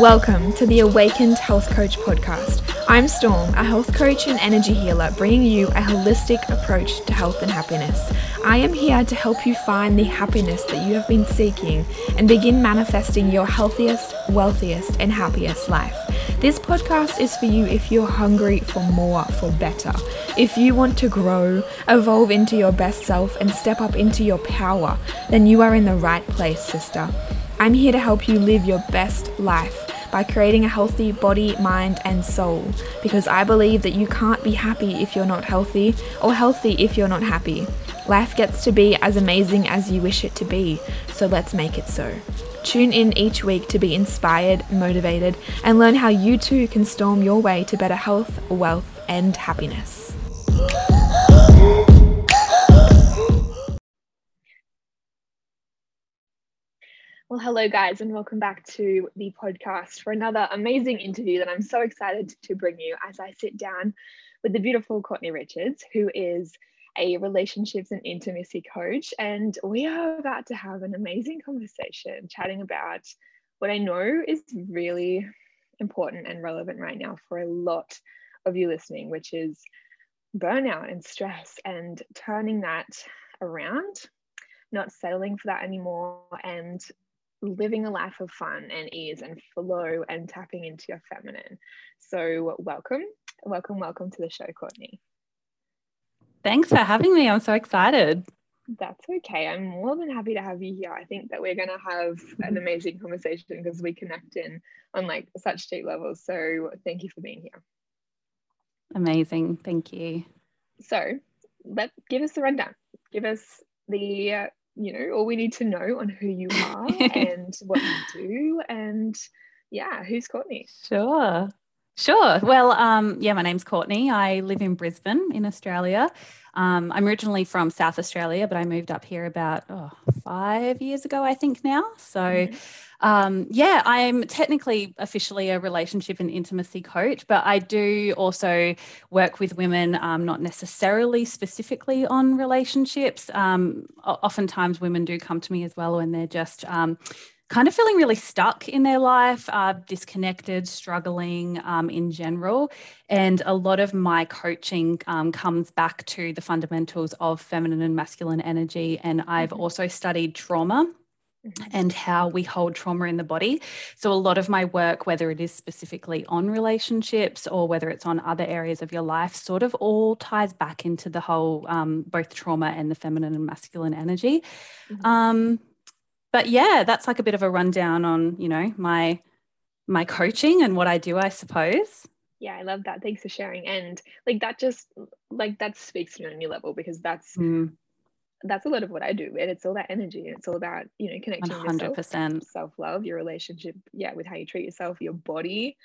Welcome to the Awakened Health Coach podcast. I'm Storm, a health coach and energy healer, bringing you a holistic approach to health and happiness. I am here to help you find the happiness that you have been seeking and begin manifesting your healthiest, wealthiest, and happiest life. This podcast is for you if you're hungry for more, for better. If you want to grow, evolve into your best self, and step up into your power, then you are in the right place, sister. I'm here to help you live your best life by creating a healthy body, mind, and soul. Because I believe that you can't be happy if you're not healthy, or healthy if you're not happy. Life gets to be as amazing as you wish it to be, so let's make it so. Tune in each week to be inspired, motivated, and learn how you too can storm your way to better health, wealth, and happiness. Well, hello, guys, and welcome back to the podcast for another amazing interview that I'm so excited to bring you as I sit down with the beautiful Courtney Richards, who is a relationships and intimacy coach. And we are about to have an amazing conversation chatting about what I know is really important and relevant right now for a lot of you listening, which is burnout and stress and turning that around, not settling for that anymore, and living a life of fun and ease and flow and tapping into your feminine. So, welcome, welcome, welcome to the show, Courtney. Thanks for having me. I'm so excited. That's okay. I'm more than happy to have you here. I think that we're going to have an amazing conversation because we connect in on like such deep levels. So thank you for being here. Amazing. Thank you. So let give us the rundown. Give us the uh, you know all we need to know on who you are and what you do and yeah, who's Courtney? Sure. Sure. Well, um, yeah, my name's Courtney. I live in Brisbane in Australia. Um, I'm originally from South Australia, but I moved up here about oh, five years ago, I think now. So, mm-hmm. um, yeah, I'm technically officially a relationship and intimacy coach, but I do also work with women, um, not necessarily specifically on relationships. Um, oftentimes, women do come to me as well when they're just um, kind of feeling really stuck in their life, uh, disconnected, struggling um, in general. And a lot of my coaching um, comes back to the fundamentals of feminine and masculine energy. And I've mm-hmm. also studied trauma. Mm-hmm. And how we hold trauma in the body. So, a lot of my work, whether it is specifically on relationships or whether it's on other areas of your life, sort of all ties back into the whole um, both trauma and the feminine and masculine energy. Mm-hmm. Um, but yeah, that's like a bit of a rundown on, you know, my my coaching and what I do, I suppose. Yeah, I love that. Thanks for sharing. And like that just like that speaks to me on a new level because that's mm. that's a lot of what I do. And it's all that energy. It's all about, you know, connecting 100%. yourself, self-love, your relationship, yeah, with how you treat yourself, your body,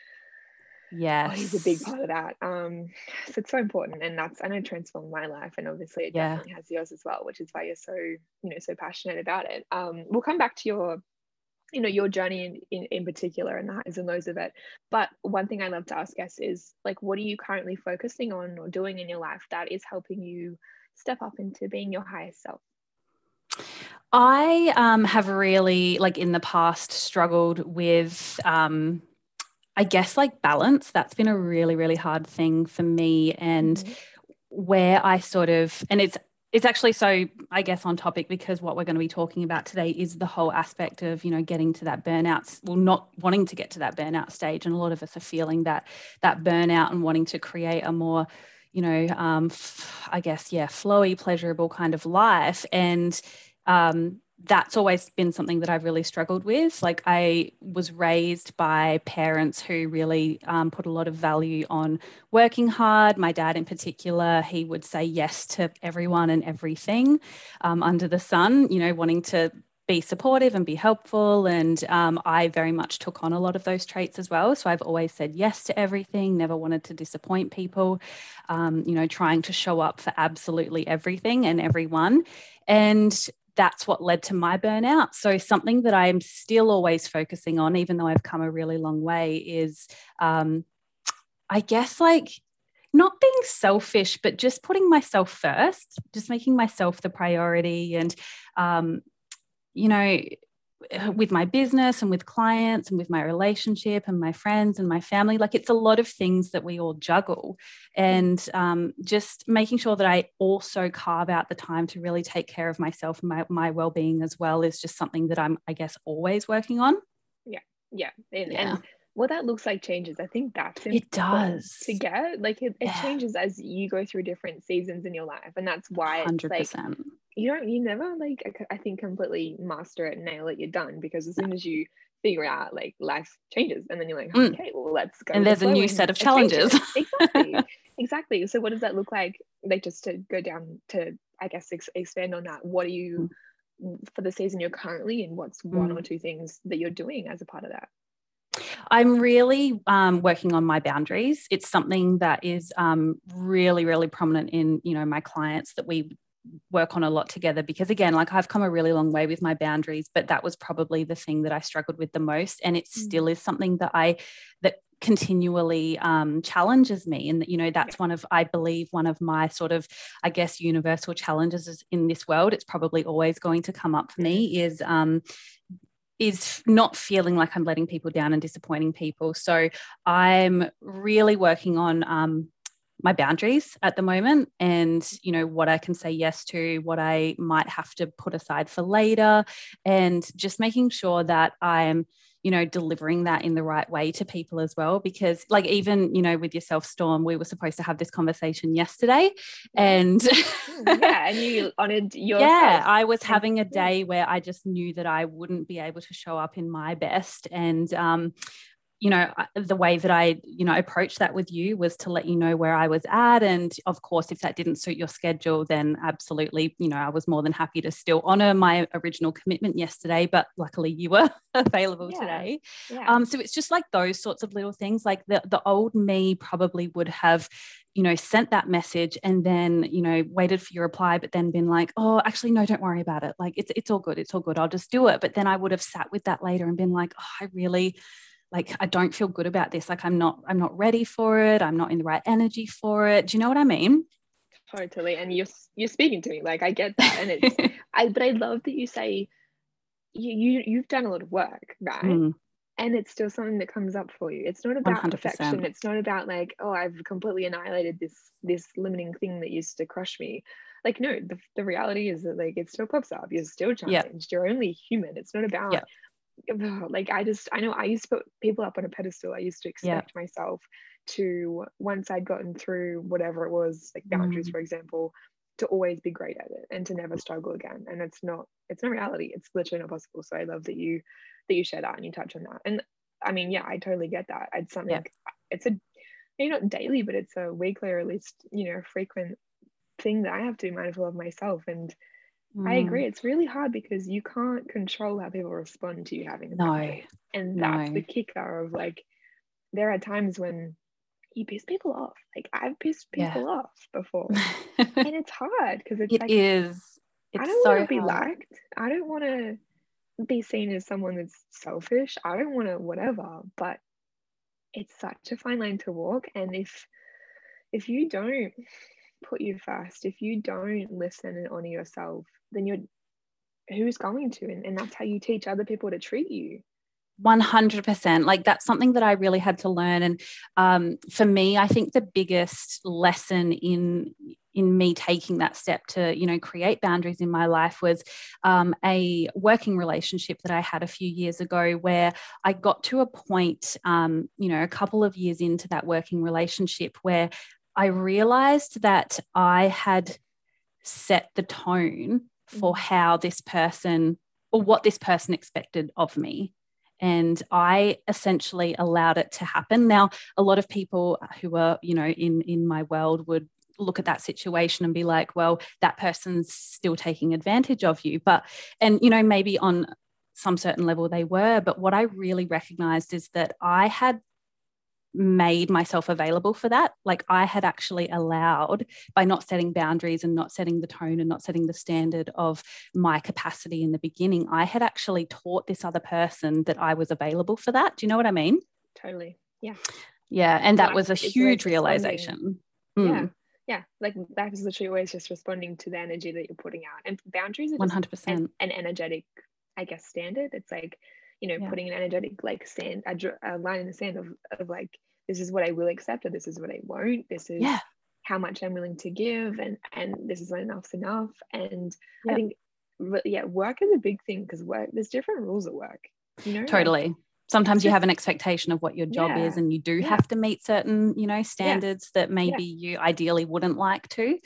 Yes. Oh, he's a big part of that. Um, so it's so important. And that's, I know, transformed my life. And obviously it yeah. definitely has yours as well, which is why you're so, you know, so passionate about it. Um, we'll come back to your, you know, your journey in, in, in particular and the highs and lows of it. But one thing I love to ask guests is like, what are you currently focusing on or doing in your life that is helping you step up into being your highest self? I um, have really, like in the past, struggled with um, I guess like balance, that's been a really, really hard thing for me. And mm-hmm. where I sort of, and it's, it's actually so i guess on topic because what we're going to be talking about today is the whole aspect of you know getting to that burnout well not wanting to get to that burnout stage and a lot of us are feeling that that burnout and wanting to create a more you know um, I guess yeah flowy pleasurable kind of life and um, that's always been something that I've really struggled with. Like, I was raised by parents who really um, put a lot of value on working hard. My dad, in particular, he would say yes to everyone and everything um, under the sun, you know, wanting to be supportive and be helpful. And um, I very much took on a lot of those traits as well. So I've always said yes to everything, never wanted to disappoint people, um, you know, trying to show up for absolutely everything and everyone. And that's what led to my burnout. So, something that I'm still always focusing on, even though I've come a really long way, is um, I guess like not being selfish, but just putting myself first, just making myself the priority. And, um, you know, with my business and with clients and with my relationship and my friends and my family like it's a lot of things that we all juggle. And um, just making sure that i also carve out the time to really take care of myself and my, my well-being as well is just something that i'm i guess always working on. Yeah. Yeah. And, yeah. and what that looks like changes. I think that's it does. to get like it, it yeah. changes as you go through different seasons in your life. And that's why 100%. like you don't you never like i think completely master it nail it you're done because as soon as you figure out like life changes and then you're like mm. okay well let's go and there's a new set of challenges exactly exactly so what does that look like like just to go down to i guess ex- expand on that what are you mm. for the season you're currently in what's one mm. or two things that you're doing as a part of that I'm really um, working on my boundaries. It's something that is um, really, really prominent in you know my clients that we work on a lot together because again like i've come a really long way with my boundaries but that was probably the thing that i struggled with the most and it mm. still is something that i that continually um, challenges me and you know that's one of i believe one of my sort of i guess universal challenges in this world it's probably always going to come up for me mm. is um, is not feeling like I'm letting people down and disappointing people. So I'm really working on um, my boundaries at the moment and you know what i can say yes to what i might have to put aside for later and just making sure that i'm you know delivering that in the right way to people as well. Because like even you know with yourself storm we were supposed to have this conversation yesterday and mm, yeah and you honored your yeah i was having a day where i just knew that i wouldn't be able to show up in my best and um you know the way that i you know approached that with you was to let you know where i was at. And of course if that didn't suit your schedule then absolutely you know i was more than happy to still honor my original commitment yesterday but luckily you were available yeah. today. Yeah. um so it's just like those sorts of little things like the the old me probably would have you know sent that message and then you know waited for your reply but then been like oh actually no don't worry about it. Like it's it's all good. It's all good. I'll just do it. But then i would have sat with that later and been like oh i really like i don't feel good about this like i'm not i'm not ready for it i'm not in the right energy for it do you know what i mean totally and you're you're speaking to me like i get that and it's i but i love that you say you, you you've done a lot of work right mm. and it's still something that comes up for you it's not about 100%. perfection it's not about like oh i've completely annihilated this this limiting thing that used to crush me like no the, the reality is that like it still pops up you're still challenged yep. you're only human it's not about yep like I just I know I used to put people up on a pedestal. I used to expect yeah. myself to once I'd gotten through whatever it was, like boundaries, mm. for example, to always be great at it and to never struggle again. And it's not it's not reality. It's literally not possible. So I love that you that you share that and you touch on that. And I mean, yeah, I totally get that. It's something yeah. it's a maybe not daily, but it's a weekly or at least, you know, frequent thing that I have to be mindful of myself. And Mm. I agree. It's really hard because you can't control how people respond to you having a no. And that's no. the kicker of like, there are times when you piss people off. Like I've pissed people yeah. off before, and it's hard because it's it like, is. It's I don't so want to be liked. I don't want to be seen as someone that's selfish. I don't want to whatever. But it's such a fine line to walk, and if if you don't put you first, if you don't listen and honor yourself, then you're who's going to? And, and that's how you teach other people to treat you. 100% like that's something that i really had to learn and um, for me i think the biggest lesson in in me taking that step to you know create boundaries in my life was um, a working relationship that i had a few years ago where i got to a point um, you know a couple of years into that working relationship where i realized that i had set the tone for mm. how this person or what this person expected of me. And I essentially allowed it to happen. Now, a lot of people who are, you know, in in my world would look at that situation and be like, well, that person's still taking advantage of you. But, and, you know, maybe on some certain level they were. But what I really recognized is that I had made myself available for that. Like I had actually allowed, by not setting boundaries and not setting the tone and not setting the standard of my capacity in the beginning, I had actually taught this other person that I was available for that. Do you know what I mean? Totally. Yeah. Yeah. And that was a huge realization. Mm. Yeah. Yeah. Like that is literally always just responding to the energy that you're putting out. And boundaries are 100%. An, an, energetic, I guess, standard. It's like, you know, yeah. putting an energetic like sand, a, a line in the sand of, of like, this is what I will accept or this is what I won't. This is yeah. how much I'm willing to give and and this is enough's enough. And I think yeah, work is a big thing because work there's different rules at work. You know, totally. Sometimes you have an expectation of what your job yeah. is and you do yeah. have to meet certain you know standards yeah. that maybe you ideally wouldn't like to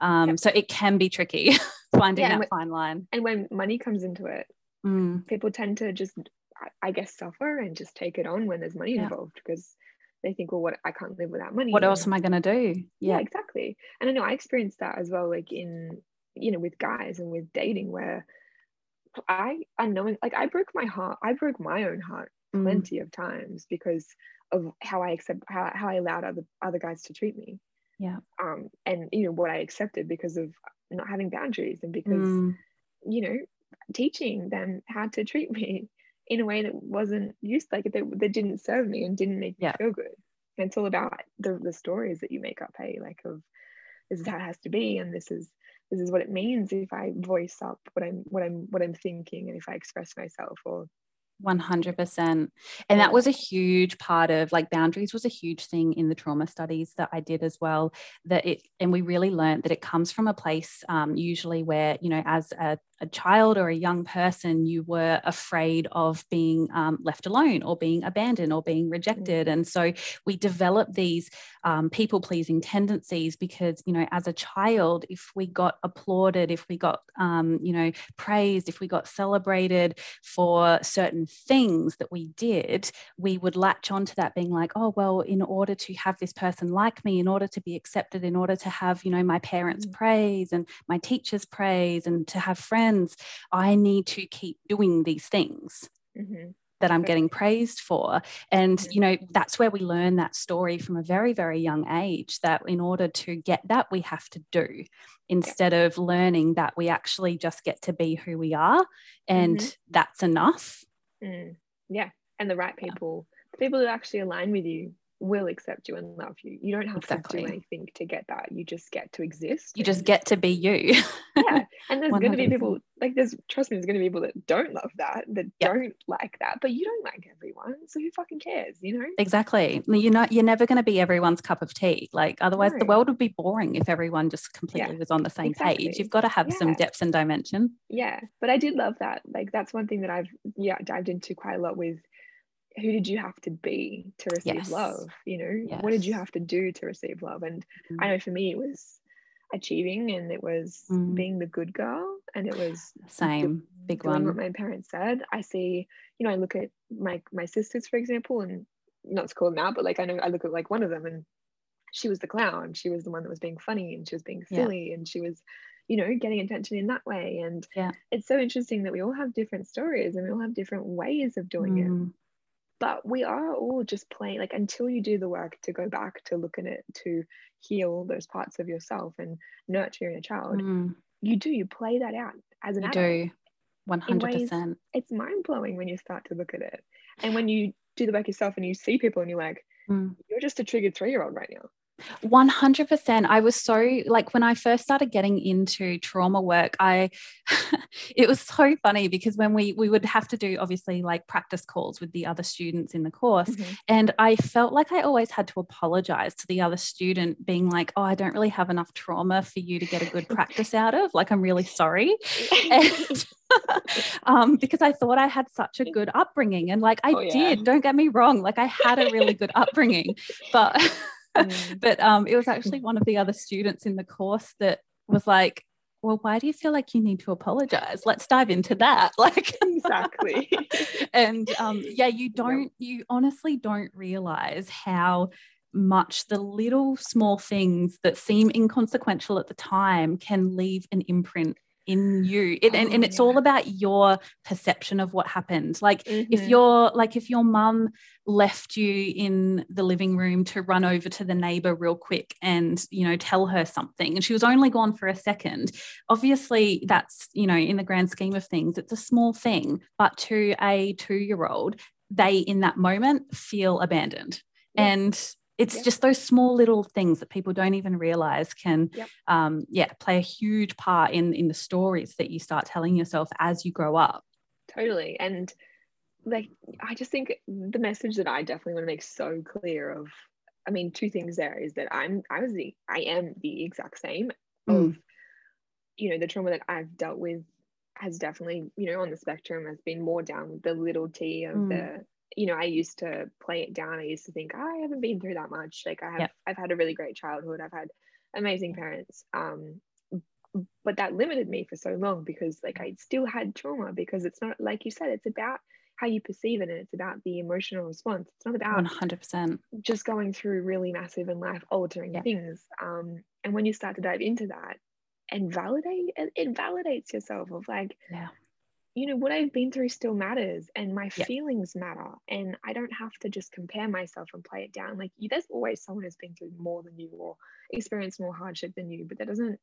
um, so it can be tricky finding that when, fine line and when money comes into it mm. people tend to just i guess suffer and just take it on when there's money involved because they think well what i can't live without money what else am i going to do yeah exactly and i know i experienced that as well like in you know with guys and with dating where I unknowing like I broke my heart. I broke my own heart mm. plenty of times because of how I accept how, how I allowed other other guys to treat me. Yeah. Um, and you know what I accepted because of not having boundaries and because mm. you know teaching them how to treat me in a way that wasn't used like that, that didn't serve me and didn't make yeah. me feel good. And it's all about the the stories that you make up, hey, like of this is how it has to be and this is this is what it means if I voice up what I'm what I'm what I'm thinking and if I express myself or 100% and that was a huge part of like boundaries was a huge thing in the trauma studies that i did as well that it and we really learned that it comes from a place um, usually where you know as a a child or a young person, you were afraid of being um, left alone or being abandoned or being rejected. Mm. And so we develop these um, people pleasing tendencies because, you know, as a child, if we got applauded, if we got, um, you know, praised, if we got celebrated for certain things that we did, we would latch onto that being like, oh, well, in order to have this person like me, in order to be accepted, in order to have, you know, my parents' mm. praise and my teachers' praise and to have friends friends, I need to keep doing these things. Mm-hmm. That I'm getting praised for. And, you know, that's where we learn that story from a very, very young age that in order to get that, we have to do instead of learning that we actually just get to be who we are and mm-hmm. that's enough. Mm. Yeah. And the right people, the people who actually align with you will accept you and love you. You don't have exactly. to do anything to get that. You just get to exist. You just get to be you. yeah. And there's going to be people like there's trust me, there's going to be people that don't love that, that yep. don't like that, but you don't like everyone. So who fucking cares, you know? Exactly. You're not you're never going to be everyone's cup of tea. Like otherwise no. the world would be boring if everyone just completely yeah. was on the same exactly. page. You've got to have yeah. some depth and dimension. Yeah. But I did love that. Like that's one thing that I've yeah dived into quite a lot with who did you have to be to receive yes. love you know yes. what did you have to do to receive love and mm. i know for me it was achieving and it was mm. being the good girl and it was same big one what my parents said i see you know i look at my my sisters for example and not to call them out but like i know i look at like one of them and she was the clown she was the one that was being funny and she was being silly yeah. and she was you know getting attention in that way and yeah it's so interesting that we all have different stories and we all have different ways of doing mm. it but we are all just playing like until you do the work to go back to look at it to heal those parts of yourself and nurture your child mm. you do you play that out as an you adult. do 100% it's mind-blowing when you start to look at it and when you do the work yourself and you see people and you're like mm. you're just a triggered three-year-old right now 100% i was so like when i first started getting into trauma work i it was so funny because when we we would have to do obviously like practice calls with the other students in the course mm-hmm. and i felt like i always had to apologize to the other student being like oh i don't really have enough trauma for you to get a good practice out of like i'm really sorry and um, because I thought I had such a good upbringing. And like I oh, yeah. did, don't get me wrong, like I had a really good upbringing, but Mm. but um, it was actually one of the other students in the course that was like, well, why do you feel like you need to apologize? Let's dive into that. Like, exactly. and um, yeah, you don't, you honestly don't realize how much the little small things that seem inconsequential at the time can leave an imprint in you it, and, and it's oh, yeah. all about your perception of what happened like mm-hmm. if you're like if your mum left you in the living room to run over to the neighbor real quick and you know tell her something and she was only gone for a second obviously that's you know in the grand scheme of things it's a small thing but to a 2 year old they in that moment feel abandoned yeah. and it's Yep. just those small little things that people don't even realize can Yep. um, yeah play a huge part in in the stories that you start telling yourself as you grow up totally and like i just think the message that i definitely want to make so clear of i mean two things there is that i'm i was the i am the exact same Mm. of you know the trauma that i've dealt with has definitely you know on the spectrum has been more down with the little t of Mm. the you know i used to play it down. I used to think i haven't been through that much. Like i have i've had a really great childhood. I've had amazing parents. Um but that limited me for so long because like I still had trauma because it's not like you said it's about how you perceive it and it's about the emotional response. It's not about 100% just going through really massive and life altering Yeah. things. Um and when you start to dive into that and validate it, it validates yourself of like yeah you know what I've been through still matters and my Yeah. feelings matter and I don't have to just compare myself and play it down like there's always someone who's been through more than you or experienced more hardship than you but that doesn't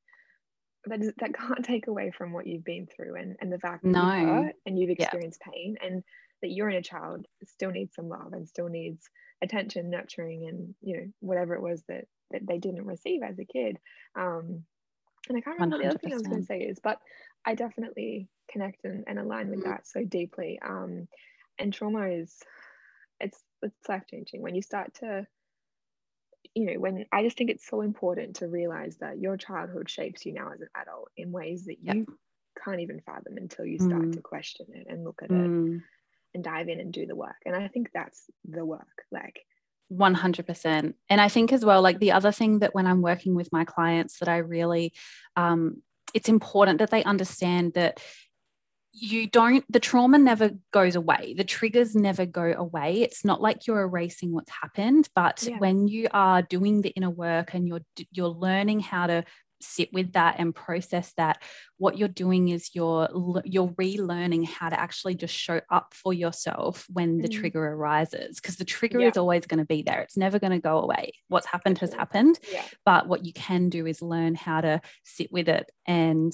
that is that can't take away from what you've been through and and the fact that No. you've hurt and you've Yeah. experienced pain and that your inner child still needs some love and still needs attention nurturing and you know whatever it was that that they didn't receive as a kid um and I can't remember what the other thing I was going to say is, but I definitely connect and, and align with Mm. that so deeply. Um, and trauma is, it's it's life changing when you start to, you know, when I just think it's so important to realize that your childhood shapes you now as an adult in ways that Yep. you can't even fathom until you start Mm. to question it and look at it Mm. and dive in and do the work. And I think that's the work. Like, 100% and i think as well like the other thing that when i'm working with my clients that i really um, it's important that they understand that you don't the trauma never goes away the triggers never go away it's not like you're erasing what's happened but Yeah. when you are doing the inner work and you're you're learning how to sit with that and process that what you're doing is you're you're relearning how to actually just show up for yourself when the Mm. trigger arises because the trigger Yeah. is always going to be there it's never going to go away what's happened has happened yeah, but what you can do is learn how to sit with it and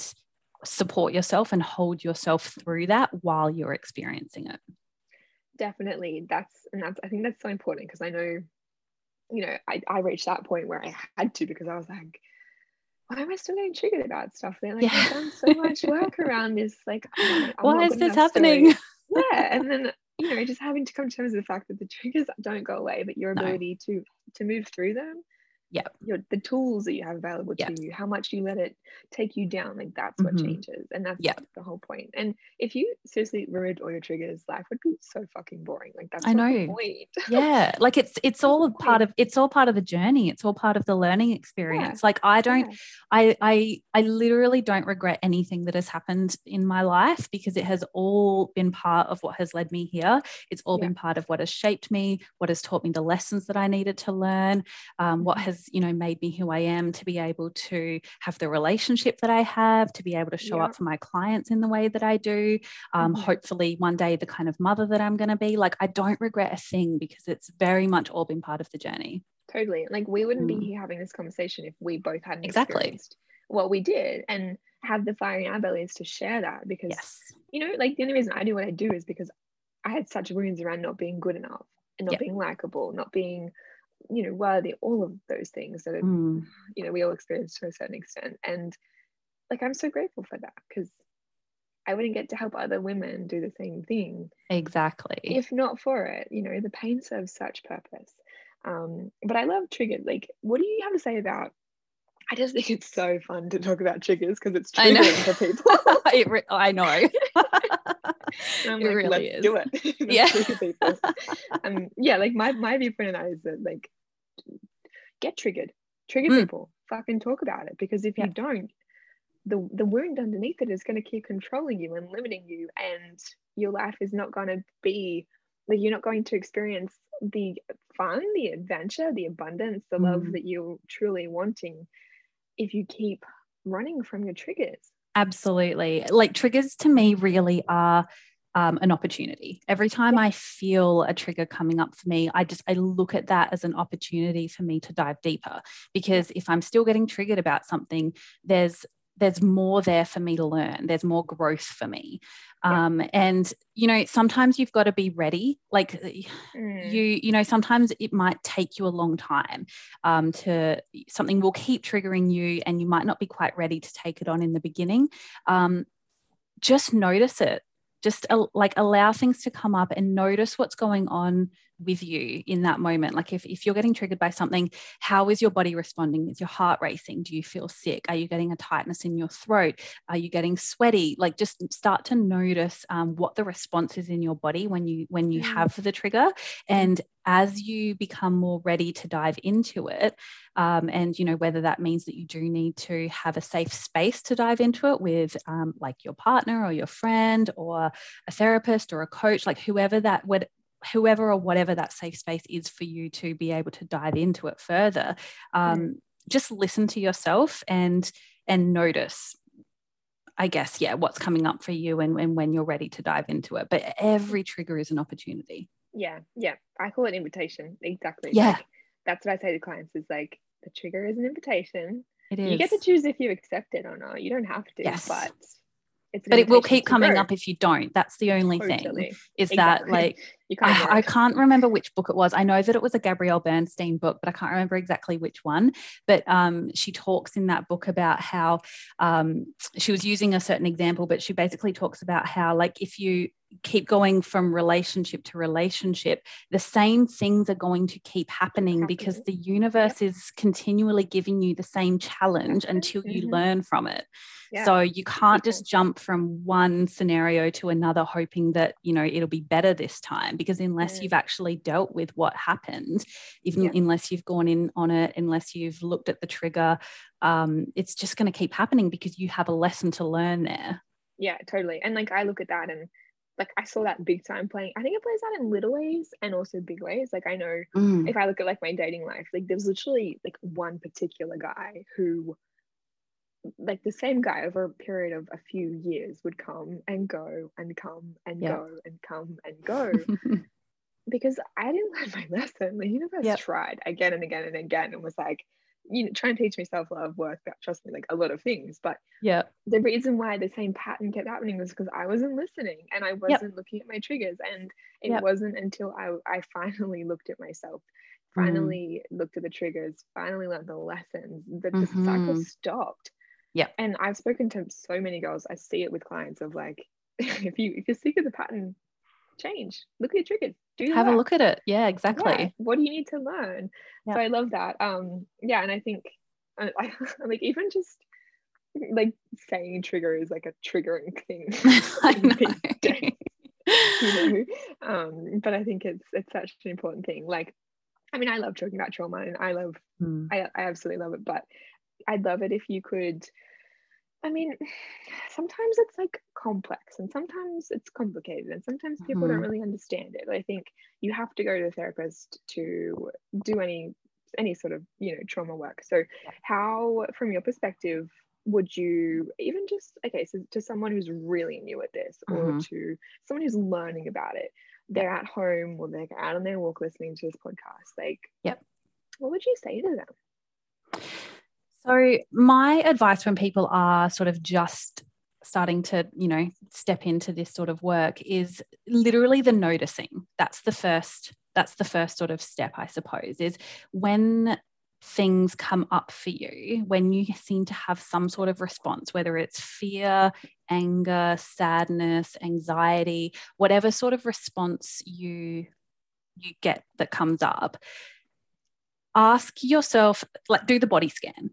support yourself and hold yourself through that while you're experiencing it definitely that's and that's i think that's so important because i know you know I, I reached that point where i had to because i was like why am i still getting triggered about stuff then like Yeah. i've done so much work around this like I'm not- I'm why is this enough story. happening yeah and then you know just having to come to terms with the fact that the triggers don't go away but your No. ability to to move through them Yep. your the tools that you have available to you how much you let it take you down like that's what Mhm. changes and that's the whole point and if you seriously removed all your triggers life would be so fucking boring like that's I know. point yeah like it's it's all a part of it's all part of the journey it's all part of the learning experience like i don't Yeah. I, I I literally don't regret anything that has happened in my life because it has all been part of what has led me here. It's all Yeah. been part of what has shaped me, what has taught me the lessons that I needed to learn, um, what Mhm. Has you know made me who I am to be able to have the relationship that I have, to be able to show Yeah. up for my clients in the way that I do. Um, Mhm. Hopefully, one day the kind of mother that I'm going to be. Like I don't regret a thing because it's very much all been part of the journey. totally like we wouldn't Mm. be here having this conversation if we both hadn't Exactly. experienced what we did and have the fire in our bellies to share that because Yes. you know like the only reason i do what i do is because i had such wounds around not being good enough and not Yep. being likable not being you know worthy all of those things that Mm. you know we all experience to a certain extent and like i'm so grateful for that because i wouldn't get to help other women do the same thing Exactly. if not for it you know the pain serves such purpose um but i love triggered like what do you have to say about i just think it's so fun to talk about triggers because it's I triggering for people re- I know. And I'm It like, really let's is. do it. Yeah. um, yeah, like my my viewpoint on that is that like get triggered, trigger Mm. people, fucking talk about it. Because if Yeah. you don't, the the wound underneath it is going to keep controlling you and limiting you, and your life is not going to be like you're not going to experience the fun, the adventure, the abundance, the love Mm. that you're truly wanting if you keep running from your triggers. Absolutely. Like triggers to me really are um, an opportunity. Every time. I feel a trigger coming up for me, I just I look at that as an opportunity for me to dive deeper. Because if I'm still getting triggered about something, there's there's more there for me to learn. There's more growth for me. Um, and you know sometimes you've got to be ready. Like mm. you you know sometimes it might take you a long time um, to something will keep triggering you and you might not be quite ready to take it on in the beginning. Um, just notice it. Just uh, like allow things to come up and notice what's going on with you in that moment? Like if, if you're getting triggered by something how is your body responding? Is your heart racing? Do you feel sick? Are you getting a tightness in your throat? Are you getting sweaty? Like just start to notice um, what the response is in your body when you when you mm. have the trigger. And as you become more ready to dive into it um, and you know whether that means that you do need to have a safe space to dive into it with um, like your partner or your friend or a therapist or a coach like whoever that would whoever or whatever that safe space is for you to be able to dive into it further um, mm. just listen to yourself and and notice I guess, yeah, what's coming up for you and, and when you're ready to dive into it. But every trigger is an opportunity. Yeah, yeah. I call it invitation. Exactly. Yeah. Like, that's what I say to clients is like the trigger is an invitation. It is. You get to choose if you accept it or not. You don't have to, yes. but but it will keep coming grow. up if you don't. That's the only totally. thing. Is exactly. that like can't I, I, can't remember which book it was. I know that it was a Gabrielle Bernstein book, but I can't remember exactly which one. But um, she talks in that book about how um, she was using a certain example, but she basically talks about how like if you keep going from relationship to relationship, the same things are going to keep happening because the universe yep. is continually giving you the same challenge until you mm-hmm. learn from it. Yeah. So you can't just jump from one scenario to another hoping that, you know, it'll be better this time because unless mm. you've actually dealt with what happened, even yeah. unless you've gone in on it, unless you've looked at the trigger, um, it's just going to keep happening because you have a lesson to learn there. Yeah, totally. And like I look at that and like I saw that big time playing. I think it plays out in little ways and also big ways. Like I know mm. if I look at like my dating life, like there's literally like one particular guy who like the same guy over a period of a few years would come and go and come and yep. go and come and go because I didn't learn my lesson. The universe yep. tried again and again and again and was like, you know, try and teach me self-love, work, trust me, like a lot of things. But yeah, the reason why the same pattern kept happening was because I wasn't listening and I wasn't yep. looking at my triggers. And it yep. wasn't until I, I finally looked at myself, mm. finally mm. looked at the triggers, finally learned the lessons that mm-hmm. the cycle mm-hmm. stopped. Yeah. And I've spoken to so many girls, I see it with clients of like, if you if you're sick of the pattern, change. Look at your triggers. Do have work. a look at it. Yeah, exactly. Yeah. What do you need to learn? So I love that. Um, yeah, and I think I, I like even just like saying trigger is like a triggering thing. You know? Um, but I think it's it's such an important thing. Like, I mean, I love talking about trauma and I love mm. I, I absolutely love it, but I'd love it if you could I mean, sometimes it's like complex and sometimes it's complicated and sometimes people mm-hmm. don't really understand it. I think you have to go to the therapist to do any any sort of, you know, trauma work. So how from your perspective would you even just okay, so to someone who's really new at this mm-hmm. or to someone who's learning about it, they're at home or they're out on their walk listening to this podcast, like yep. What would you say to them? So, my advice when people are sort of just starting to, you know, step into this sort of work is literally the noticing. That's the first that's the first sort of step I suppose is when things come up for you when you seem to have some sort of response whether it's fear anger sadness anxiety whatever sort of response you you get that comes up ask yourself like do the body scan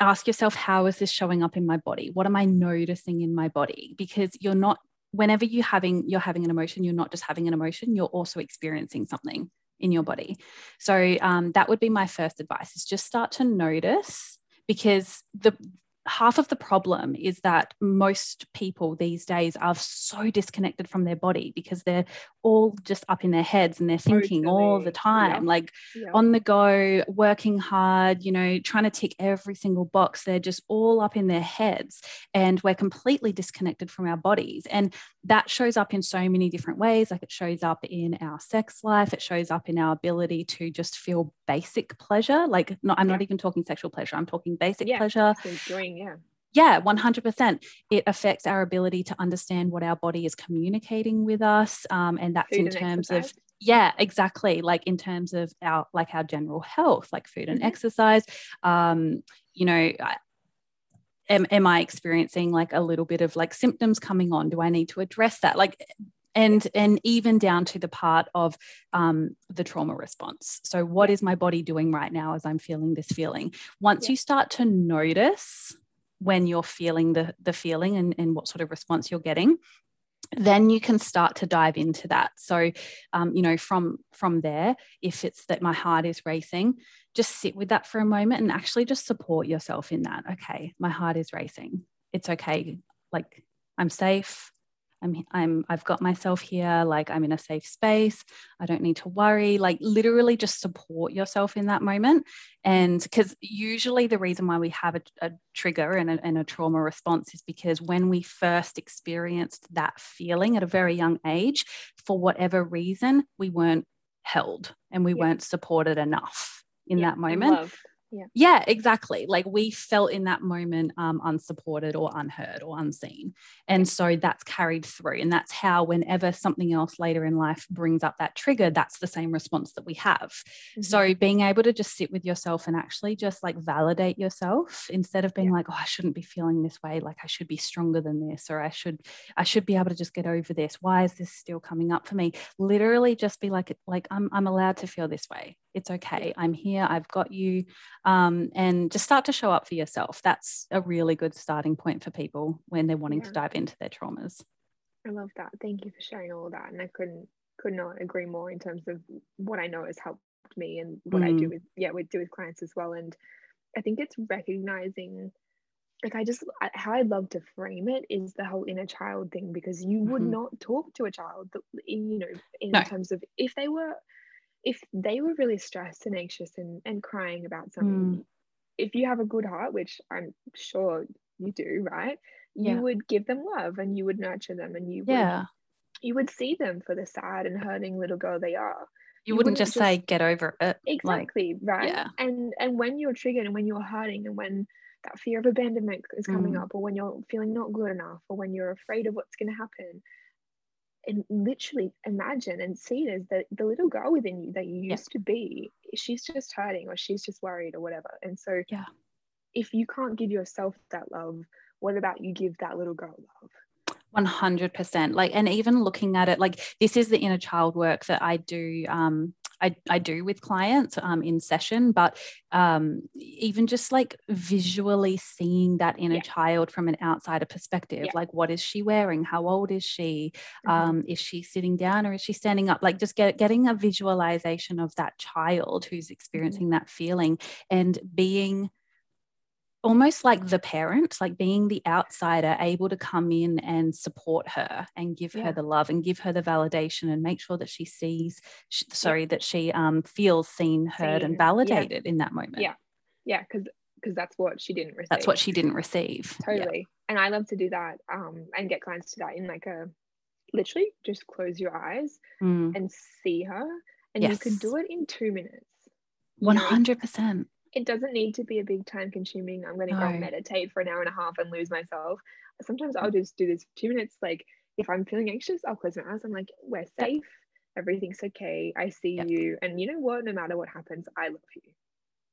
ask yourself how is this showing up in my body? What am i noticing in my body? Because you're not whenever you having you're having an emotion you're not just having an emotion you're also experiencing something in your body. So um, that would be my first advice is just start to notice because the half of the problem is that most people these days are so disconnected from their body because they're all just up in their heads and they're thinking totally. all the time, yeah. like yeah. on the go, working hard, you know, trying to tick every single box. They're just all up in their heads and we're completely disconnected from our bodies. And that shows up in so many different ways. Like it shows up in our sex life, it shows up in our ability to just feel basic pleasure. Like, not, I'm yeah. not even talking sexual pleasure, I'm talking basic pleasure. Enjoying, yeah yeah 100% it affects our ability to understand what our body is communicating with us um, and that's food in terms of yeah exactly like in terms of our like our general health like food and mm-hmm. exercise um, you know am, am i experiencing like a little bit of like symptoms coming on? Do i need to address that? Like and and even down to the part of um, the trauma response. So what is my body doing right now as i'm feeling this feeling? Once yeah. you start to notice when you're feeling the the feeling and, and what sort of response you're getting then you can start to dive into that. So um, you know from from there if it's that my heart is racing just sit with that for a moment and actually just support yourself in that. Okay my heart is racing. It's okay. Like i'm safe. I'm, I'm I've got myself here. Like I'm in a safe space. I don't need to worry. Like literally just support yourself in that moment. And because usually the reason why we have a, a trigger and a, and a trauma response is because when we first experienced that feeling at a very young age for whatever reason we weren't held and we yeah. weren't supported enough in yeah, that moment. yeah. yeah exactly. Like we felt in that moment um, unsupported or unheard or unseen. And so that's carried through. And that's how whenever something else later in life brings up that trigger that's the same response that we have. Mm-hmm. so being able to just sit with yourself and actually just like validate yourself instead of being yeah. like oh i shouldn't be feeling this way. Like i should be stronger than this or i should i should be able to just get over this. Why is this still coming up for me? Literally just be like like i'm, I'm allowed to feel this way it's okay. I'm here. I've got you. Um, and just start to show up for yourself. That's a really good starting point for people when they're wanting yeah. to dive into their traumas. I love that. Thank you for sharing all of that. And I couldn't could not agree more in terms of what I know has helped me and what mm. I do mm. with yeah, we do with clients as well. And I think it's recognizing like I just how I love to frame it is the whole inner child thing because you would mm-hmm. not talk to a child that in you know in no. terms of if they were if they were really stressed and anxious and, and crying about something, mm. if you have a good heart, which I'm sure you do, right? You yeah. would give them love and you would nurture them and you yeah. would you would see them for the sad and hurting little girl they are. You, you wouldn't, wouldn't, just, say get over it. Exactly, like, right? Yeah. And and when you're triggered and when you're hurting and when that fear of abandonment is coming mm. up or when you're feeling not good enough or when you're afraid of what's going to happen and literally imagine and see it as the, the little girl within you that you used yeah. to be. She's just hurting or she's just worried or whatever. And so yeah. if you can't give yourself that love what about you give that little girl love? 100% like and even looking at it like this is the inner child work that i do um I, I do with clients um, in session, but um, even just like visually seeing that inner yeah. child from an outsider perspective, yeah. like what is she wearing? How old is she? Mm-hmm. Um, is she sitting down or is she standing up? Like just get, getting a visualization of that child who's experiencing mm-hmm. that feeling and being almost like the parent, like being the outsider, able to come in and support her and give yeah. her the love and give her the validation and make sure that she sees, sorry, yeah. that she um, feels seen, heard, seen. and validated yeah. in that moment. Yeah, yeah, because because that's what she didn't receive. That's what she didn't receive. Totally. And I love to do that um, and get clients to that in like a literally just close your eyes mm. and see her, and yes. you can do it in two minutes. One hundred percent it doesn't need to be a big time consuming. I'm going to no. go meditate for an hour and a half and lose myself. Sometimes i'll mm. just do this two minutes like if i'm feeling anxious i'll close my eyes. I'm like we're safe. Everything's okay. I see yep. you. And you know what? No matter what happens i love you.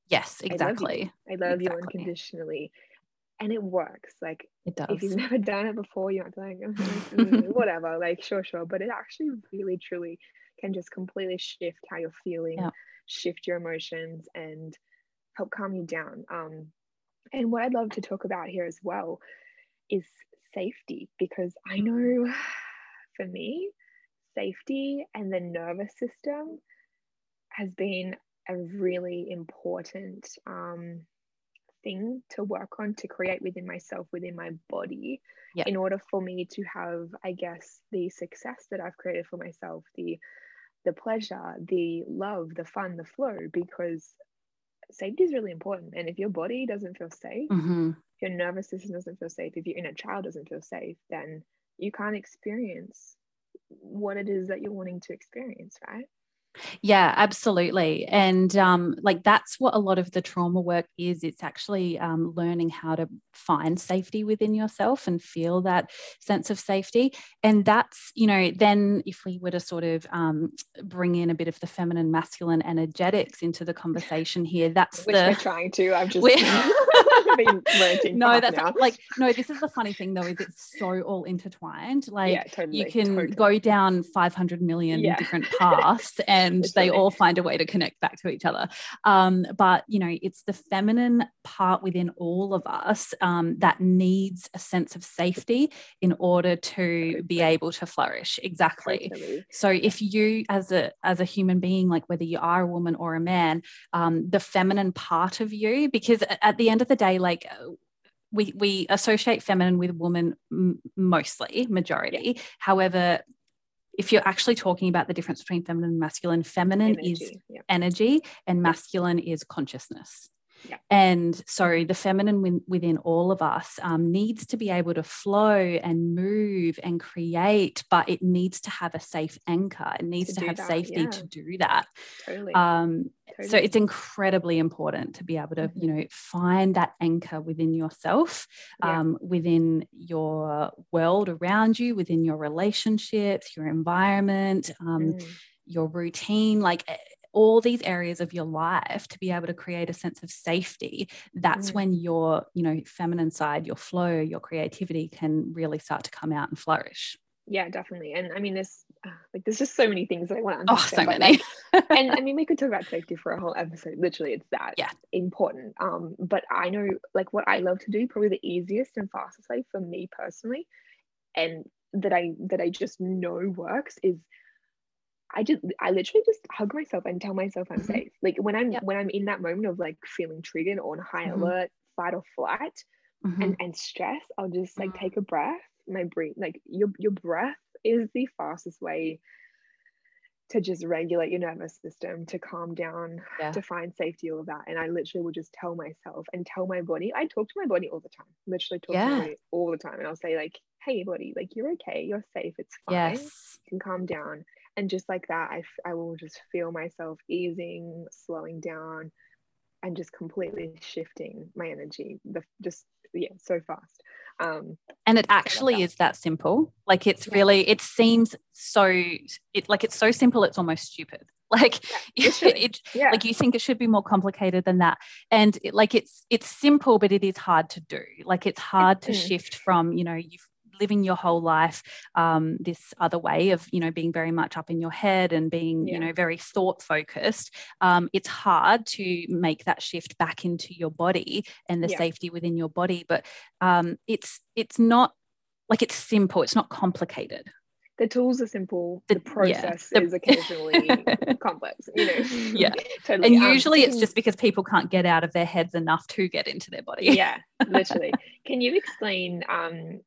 Yes exactly i love, you. I love exactly. you unconditionally. And it works. Like it does if you've never done it before you might be like mm, mm, mm, whatever. Like sure sure. But it actually really truly can just completely shift how you're feeling yeah. shift your emotions and help calm you down. Um, and what I'd love to talk about here as well is safety, because I know for me, safety and the nervous system has been a really important um, thing to work on to create within myself, within my body, yeah. in order for me to have, I guess, the success that I've created for myself, the the pleasure, the love, the fun, the flow, because safety is really important. And if your body doesn't feel safe, mm-hmm. your nervous system doesn't feel safe, if your inner child doesn't feel safe, then you can't experience what it is that you're wanting to experience, right? Yeah, absolutely. And um, like that's what a lot of the trauma work is. It's actually um, learning how to find safety within yourself and feel that sense of safety. And that's, you know, then if we were to sort of um, bring in a bit of the feminine, masculine energetics into the conversation here, that's Which the. we're trying to. I've just been ranting. no, that's like, no, this is the funny thing though, is it's so all intertwined. Like, yeah, totally. you can totally. go down 500 million Yeah. different paths and they all find a way to connect back to each other um, but you know it's the feminine part within all of us um, that needs a sense of safety in order to be able to flourish exactly so if you as a as a human being like whether you are a woman or a man um, the feminine part of you because at the end of the day like uh, we we associate feminine with woman mostly majority. However if you're actually talking about the difference between feminine and masculine feminine is yeah. energy and masculine is consciousness Yeah. and so the feminine within all of us um, needs to be able to flow and move and create but it needs to have a safe anchor it needs To to, have that, safety yeah. to do that Totally. um, so it's incredibly important to be able to you Mhm. know find that anchor within yourself Yeah. um, within your world around you within your relationships your environment um, Mm. your routine like all these areas of your life to be able to create a sense of safety that's Mm. when your you know feminine side your flow your creativity can really start to come out and flourish yeah, definitely. And I mean, there's uh, like there's just so many things that I want to oh so many like, and I mean, we could talk about safety for a whole episode. Literally, it's that Yeah. important. Um, but I know like what I love to do, probably the easiest and fastest way for me personally, and that I that I just know works is I just I literally just hug myself and tell myself I'm Mhm. safe. Like when I'm Yep. when I'm in that moment of like feeling triggered or on high Mhm. alert, fight or flight, Mhm. and and stress, I'll just like Mm. take a breath. My breathe, like your your breath is the fastest way to just regulate your nervous system, to calm down, Yeah. to find safety, all of that. And I literally will just tell myself and tell my body. I talk to my body all the time. Literally talk to my body all the time, and I'll say like, "Hey, body, like you're okay. You're safe. It's fine. yes You can calm down." And just like that, I f- I will just feel myself easing, slowing down, and just completely shifting my energy. The just yeah, so fast. Um, and it actually that. is that simple like it's really it seems so it like it's so simple it's almost stupid like Yeah, it, it yeah, like you think it should be more complicated than that and it, like it's it's simple but it is hard to do like it's hard to Mm. shift from you know you've living your whole life um, this other way of you know being very much up in your head and being Yeah. you know very thought focused um, it's hard to make that shift back into your body and the Yeah. safety within your body but um, it's it's not like it's simple it's not complicated the tools are simple. The- The, yeah, process the- is occasionally complex. You know. Yeah. totally. and Um, usually so it's just because people can't get out of their heads enough to get into their body yeah, literally. Can you explain? Um,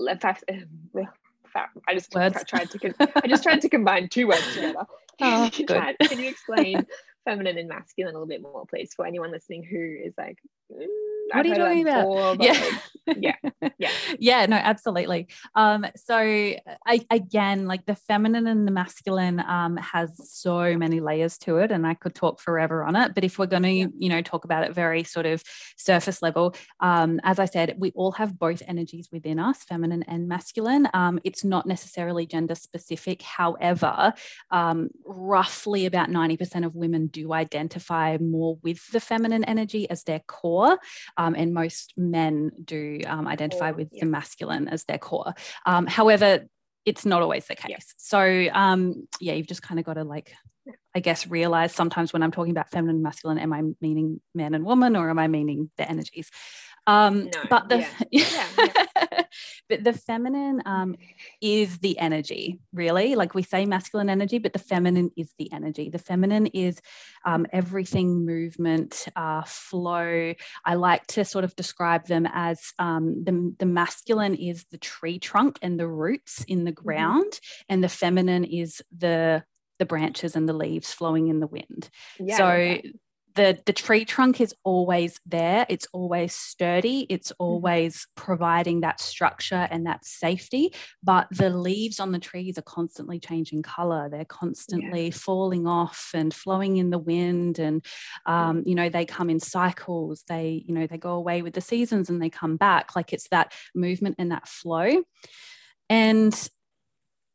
I just Words. tried to. Con- I just tried to combine two words together. Oh, Can. Can you explain feminine and masculine a little bit more, please, for anyone listening who is like, mm, What are you heard of that talking about? before, Yeah. like, yeah, yeah. yeah no absolutely um so I, again like the feminine and the masculine um has so many layers to it and i could talk forever on it but if we're going to Yeah. you know talk about it very sort of surface level um as i said we all have both energies within us feminine and masculine um it's not necessarily gender specific however um roughly about 90% of women do identify more with the feminine energy as their core um, and most men do um, identify with yeah. the masculine as their core. Um, however, it's not always the case. Yeah. So um, yeah, you've just kind of got to like, I guess, realize sometimes when I'm talking about feminine and masculine, am I meaning man and woman or am I meaning the energies? Um, No, but the yeah. Yeah, but the feminine um, is the energy, really. Like we say masculine energy, but the feminine is the energy. The feminine is um, everything movement, uh, flow. I like to sort of describe them as um, the, the masculine is the tree trunk and the roots in the ground, and the feminine is the the branches and the leaves flowing in the wind. yeah so. The the tree trunk is always there. It's always sturdy. It's Mm-hmm. always providing that structure and that safety. But the leaves on the trees are constantly changing color. They're constantly falling off and flowing in the wind. And um, you know they come in cycles. They you know they go away with the seasons and they come back. Like it's that movement and that flow. And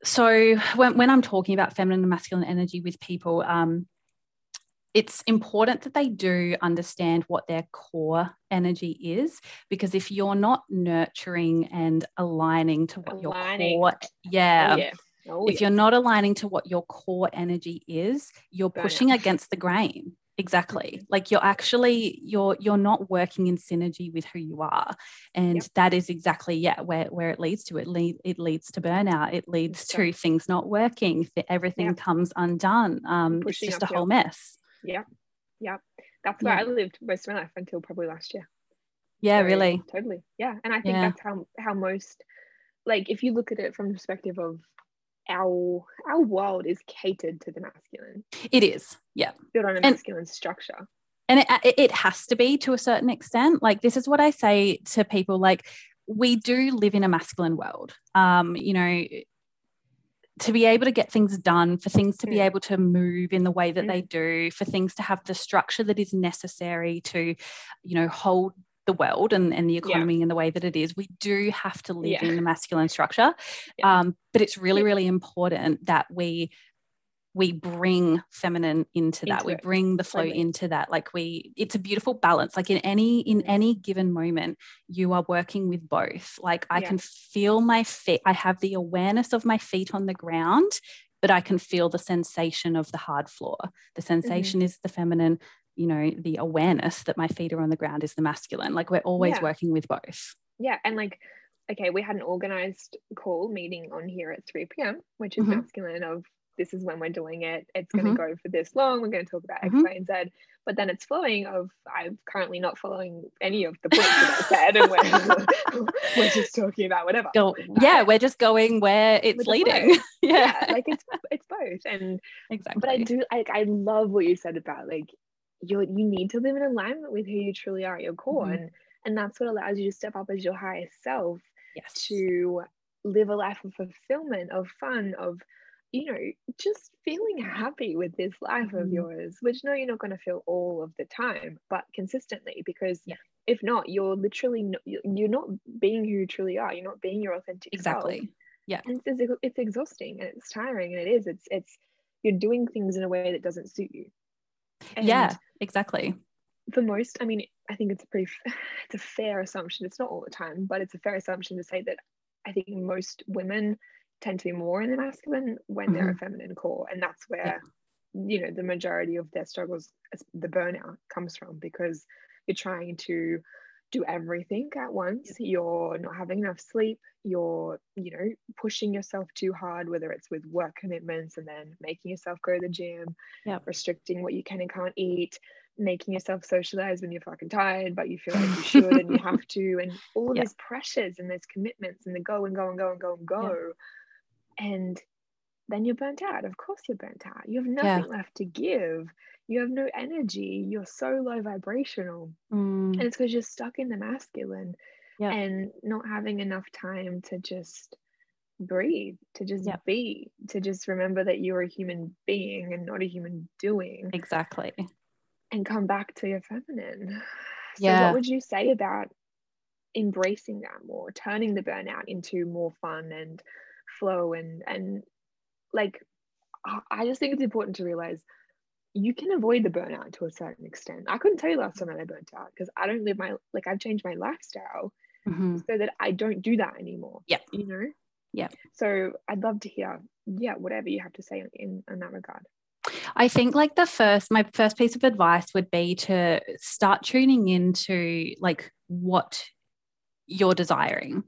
so when, when i'm talking about feminine and masculine energy with people um, it's important that they do understand what their core energy is because if you're not nurturing and aligning to what Aligning. your core yeah, Oh, yeah. Oh, if yeah. you're not aligning to what your core energy is you're Burnout. pushing against the grain exactly like you're actually you're you're not working in synergy with who you are and Yep. that is exactly yeah where where it leads to it lead it leads to burnout it leads to things not working everything Yep. comes undone um it's just a whole mess That's where Yeah. I lived most of my life until probably last year. yeah So, really Totally. Yeah. And I think Yeah. that's how how most like if you look at it from the perspective of our our world is catered to the masculine, it is yeah built on a And- masculine structure. and it, it has to be to a certain extent like this is what i say to people like we do live in a masculine world um you know to be able to get things done for things to be Mm. able to move in the way that Mm. they do for things to have the structure that is necessary to you know hold the world and, and the economy in the way that it is we do have to live Yeah. in the masculine structure Yeah. um, but it's really really important that we we bring feminine into that Into we it. bring the flow Totally. into that like we it's a beautiful balance like in any in any given moment you are working with both like i Yeah. can feel my feet i have the awareness of my feet on the ground but i can feel the sensation of the hard floor the Mm-hmm. sensation is the feminine you know the awareness that my feet are on the ground is the masculine like we're always Yeah. working with both Yeah. And like, okay, we had an organized call meeting on here at 3 p.m., which is Mhm. masculine of this is when we're doing it. It's going to Mhm. go for this long. We're going to talk about X, Mhm. Y, and Z. But then it's flowing of I'm currently not following any of the points that I said, and we're, we're just talking about whatever. go yeah we're just going where it's leading yeah, Yeah, like it's it's both. And exactly but I do like I love what you said about like you you need to live in alignment with who you truly are at your core, Mhm. and and that's what allows you to step up as your highest self yes to live a life of fulfillment, of fun, of you know, just feeling happy with this life of Mhm. yours, which no, you're not going to feel all of the time, but consistently, because Yeah. if not, you're literally you're not being who you truly are. You're not being your authentic self. exactly Yeah. And it's, it's it's exhausting and it's tiring and it is. It's it's you're doing things in a way that doesn't suit you. And yeah exactly for most, I mean, I think it's a pretty, it's a fair assumption. It's not all the time, but it's a fair assumption to say that I think most women tend to be more in the masculine when they're a mm-hmm. feminine core, and that's where, you know, the majority of their struggles, the burnout comes from because you're trying to do everything at once. You're not having enough sleep. You're, you know, pushing yourself too hard, whether it's with work commitments and then making yourself go to the gym, Yep. restricting what you can and can't eat, making yourself socialize when you're fucking tired, but you feel like you should and you have to, and all Yeah. these pressures and these commitments and the go and go and go and go and go. And then you're burnt out. Of course, you're burnt out. You have nothing left to give. You have no energy. You're so low vibrational. Mm, And it's because you're stuck in the masculine Yeah. and not having enough time to just breathe, to just Yeah. be, to just remember that you're a human being and not a human doing exactly and come back to your feminine. So Yeah. what would you say about embracing that more, turning the burnout into more fun and flow and and like I- just think it's important to realize you can avoid the burnout to a certain extent. I couldn't tell you last time that I burnt out because I don't live my like I've changed my lifestyle Mhm. so that I don't do that anymore. Yeah. You know? Yeah. So I'd love to hear, yeah, whatever you have to say in, in that regard. I think like the first, my first piece of advice would be to start tuning into like what you're desiring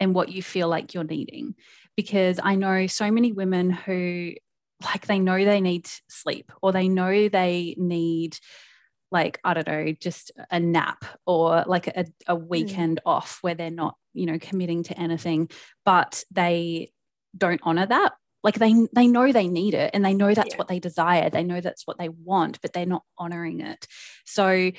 and what you feel like you're needing. Because I know so many women who like they know they need sleep or they know they need like I don't know, just a nap or like a, a hmm. weekend off where they're not, you know, committing to anything, but they don't honor that. Like they they know they need it and they know that's Yeah. what they desire. They know that's what they want but they're not honoring it. So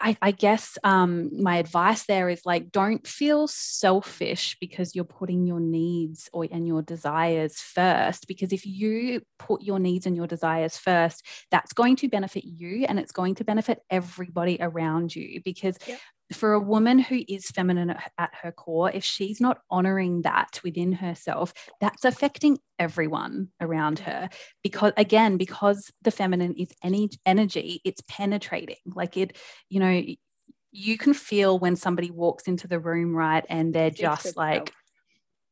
I, I guess um, my advice there is like don't feel selfish because you're putting your needs or and your desires first because if you put your needs and your desires first that's going to benefit you and it's going to benefit everybody around you because Yep. For a woman who is feminine at, her core if she's not honoring that within herself that's affecting everyone around her. Because again because the feminine is any energy it's penetrating. Like it you know you can feel when somebody walks into the room right and they're just like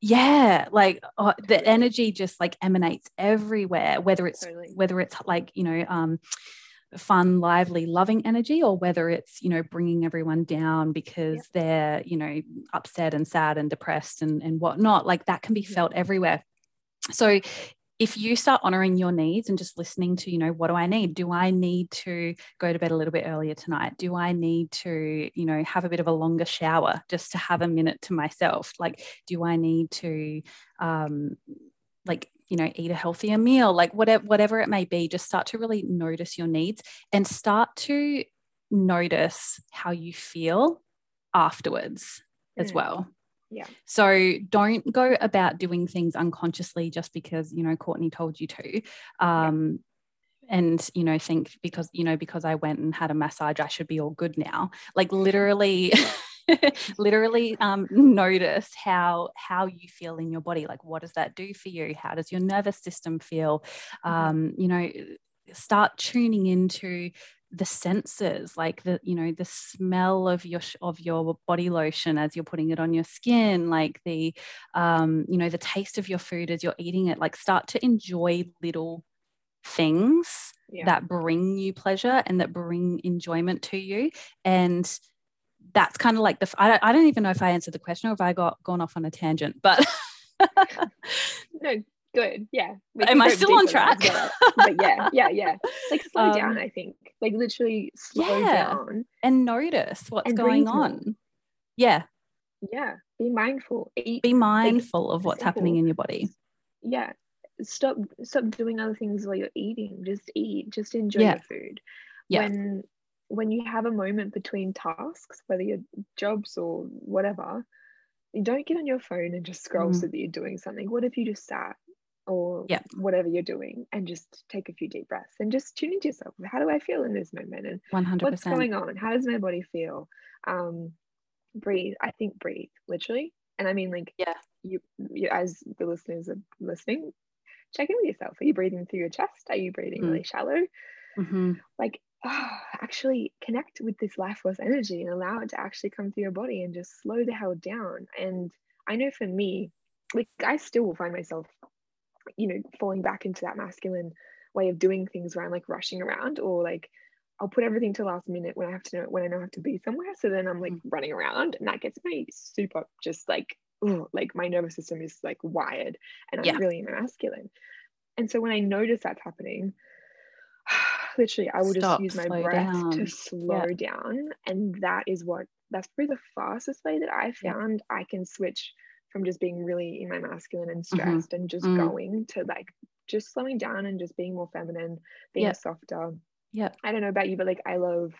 yeah like oh, the energy just like emanates everywhere whether it's Totally. whether it's like you know um fun lively loving energy or whether it's you know bringing everyone down because Yep. they're you know upset and sad and depressed and and whatnot like that can be felt everywhere. So if you start honoring your needs and just listening to you know what do i need? Do i need to go to bed a little bit earlier tonight? Do i need to you know have a bit of a longer shower just to have a minute to myself? Like do i need to um like you know eat a healthier meal like whatever whatever it may be just start to really notice your needs and start to notice how you feel afterwards as Mm. well Yeah. so don't go about doing things unconsciously just because you know courtney told you to um and you know think because you know because i went and had a massage i should be all good now like literally literally um, notice how how you feel in your body like what does that do for you how does your nervous system feel Mhm. um, you know start tuning into the senses like the you know the smell of your of your body lotion as you're putting it on your skin like the um you know the taste of your food as you're eating it like start to enjoy little things Yeah. that bring you pleasure and that bring enjoyment to you and that's kind of like the I don't, I don't even know if i answered the question or if i got gone off on a tangent but no, good. Yeah. Am I still on track? that, But yeah, yeah, yeah. Like slow down, Um, I think. Like literally slow Yeah. down. and notice what's And going on yeah Yeah. Be mindful. Eat. be mindful of what's happening in your body yeah. Stop stop doing other things while you're eating. Just eat. Just enjoy Yeah. your food. Yeah. When when you have a moment between tasks, whether you're jobs or whatever, you don't get on your phone and just scroll Mhm. so that you're doing something. What if you just sat or Yeah. whatever you're doing and just take a few deep breaths and just tune into yourself. How do I feel in this moment? And 100% what's going on? How does my body feel? Um, breathe. I think breathe, literally. And I mean, like, Yeah. you, you as the listeners are listening, check in with yourself. Are you breathing through your chest? Are you breathing Mm. really shallow? Mhm. Like, ah, actually connect with this life force energy and allow it to actually come through your body and just slow the hell down. And I know for me, like, I still will find myself, you know, falling back into that masculine way of doing things where I'm like rushing around or like I'll put everything to last minute when I have to know when I know I have to be somewhere. So then I'm like Mm. running around and that gets me super just like oh, like my nervous system is like wired and I'm Yeah. really masculine. And so when I notice that's happening, literally I will Stop, just use my breath down. to slow down. And that is what that's probably the fastest way that I Yeah. found I can switch from just being really in my masculine and Mhm. stressed and just Mm. going to like just slowing down and just being more feminine, being Yeah. softer. Yeah. I don't know about you, but like I love,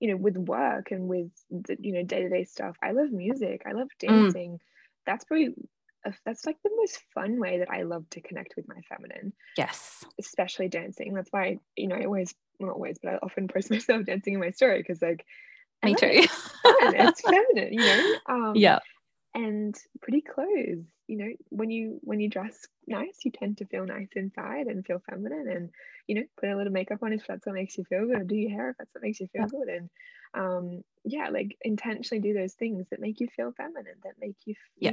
you know, with work and with the, you know, day-to-day stuff, I love music. I love Mm. dancing. That's probably that's like the most fun way that I love to connect with my feminine, yes especially dancing. That's why, you know, I always not always, but I often post myself dancing in my story because like me too. It's fun. it's feminine, you know. Um, yeah and pretty clothes you know when you when you dress nice you tend to feel nice inside and feel feminine and you know put a little makeup on if that's what makes you feel good or do your hair if that's what makes you feel Yeah. good and um yeah like intentionally do those things that make you feel feminine that make you Yeah.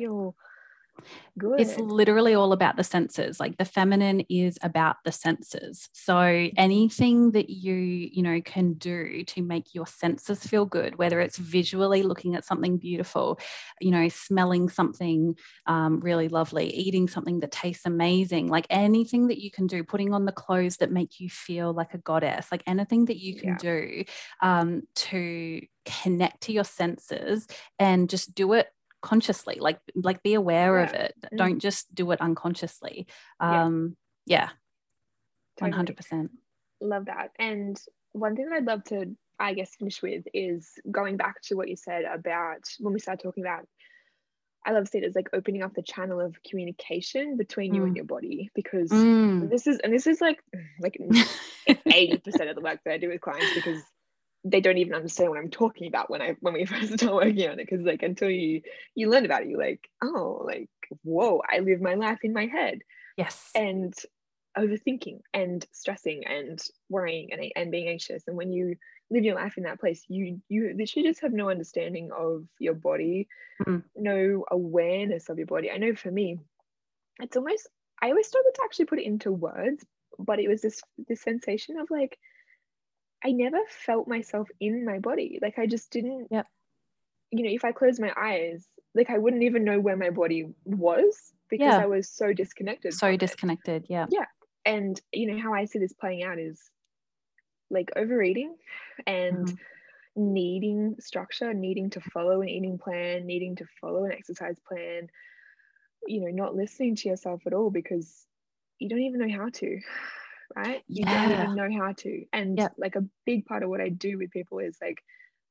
Good it's literally all about the senses like the feminine is about the senses so anything that you you know can do to make your senses feel good whether it's visually looking at something beautiful you know smelling something um, really lovely eating something that tastes amazing like anything that you can do putting on the clothes that make you feel like a goddess like anything that you can Yeah. do um, to connect to your senses and just do it consciously like like be aware Yeah. of it Mm. don't just do it unconsciously Yeah. um yeah Totally. 100% Love that. And one thing that I'd love to, I guess, finish with is going back to what you said about when we started talking about. I love to see it as like opening up the channel of communication between you and Mm. your body because Mm. this is and this is like like 80% of the work that I do with clients because they don't even understand what I'm talking about when I when we first start working on it. Because like until you you learn about it, you're like, oh, like whoa, I live my life in my head yes and overthinking and stressing and worrying and, and being anxious. And when you live your life in that place, you you literally just have no understanding of your body, Mm. no awareness of your body. I know for me, it's almost I always struggle to actually put it into words, but it was this this sensation of like I never felt myself in my body. Like I just didn't. Yep. You know, if I closed my eyes, like I wouldn't even know where my body was because Yeah. I was so disconnected. so from it. disconnected yeah Yeah. And you know how I see this playing out is like overeating and Mhm. needing structure, needing to follow an eating plan, needing to follow an exercise plan. You know, not listening to yourself at all because you don't even know how to right? You don't even know how to. And like a big part of what i do with people is like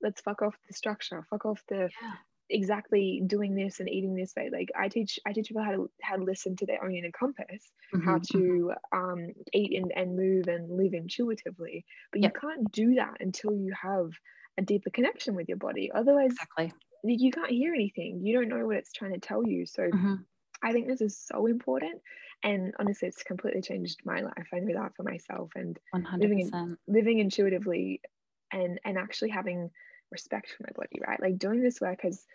let's fuck off the structure fuck off the Yeah. exactly doing this and eating this way. Like i teach i teach people how to how to listen to their own inner compass how Mhm, mhm. to um, eat and, and move and live intuitively. But you can't do that until you have a deeper connection with your body. Otherwise exactly. you can't hear anything. You don't know what it's trying to tell you. So Mhm. I think this is so important. And honestly, it's completely changed my life. I know that for myself and 100% living intuitively and and actually having respect for my body, right? Like doing this work has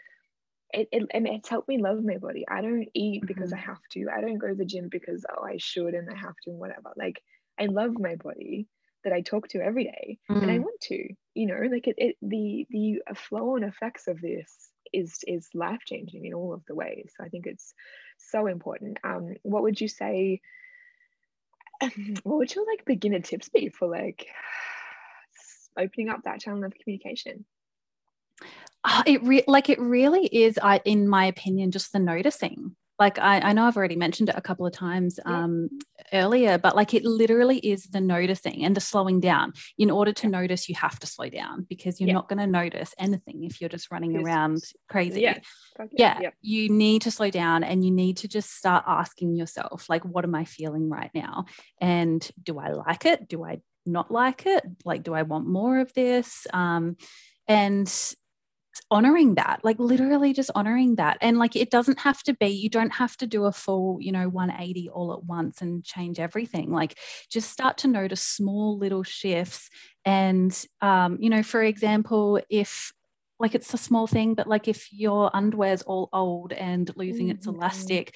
it, it and it's helped me love my body. I don't eat because I have to. I don't go to the gym because oh I should and I have to and whatever. Like I love my body that I talk to every day and I Mm. want to, you know, like it, it the the flow and effects of this is is life changing in all of the ways. So I think it's so important. Um, what would you say? What would your like beginner tips be for like opening up that channel of communication? Ah, it re- like it really is I in my opinion just the noticing like I, I know I've already mentioned it a couple of times Yeah. um, earlier, but like it literally is the noticing and the slowing down. In order to notice, you have to slow down because you're Yeah. not going to notice anything if you're just running around crazy. Yeah. Yeah, yeah. you need to slow down and you need to just start asking yourself, like, what am I feeling right now? And do I like it? Do I not like it? Like, do I want more of this? Um, and honoring that, like literally just honoring that. And like, it doesn't have to be, you don't have to do a full, you know, 180 all at once and change everything. Like, just start to notice small little shifts. And, um, you know, for example, if like it's a small thing, but like if your underwear's all old and losing its Mhm. elastic,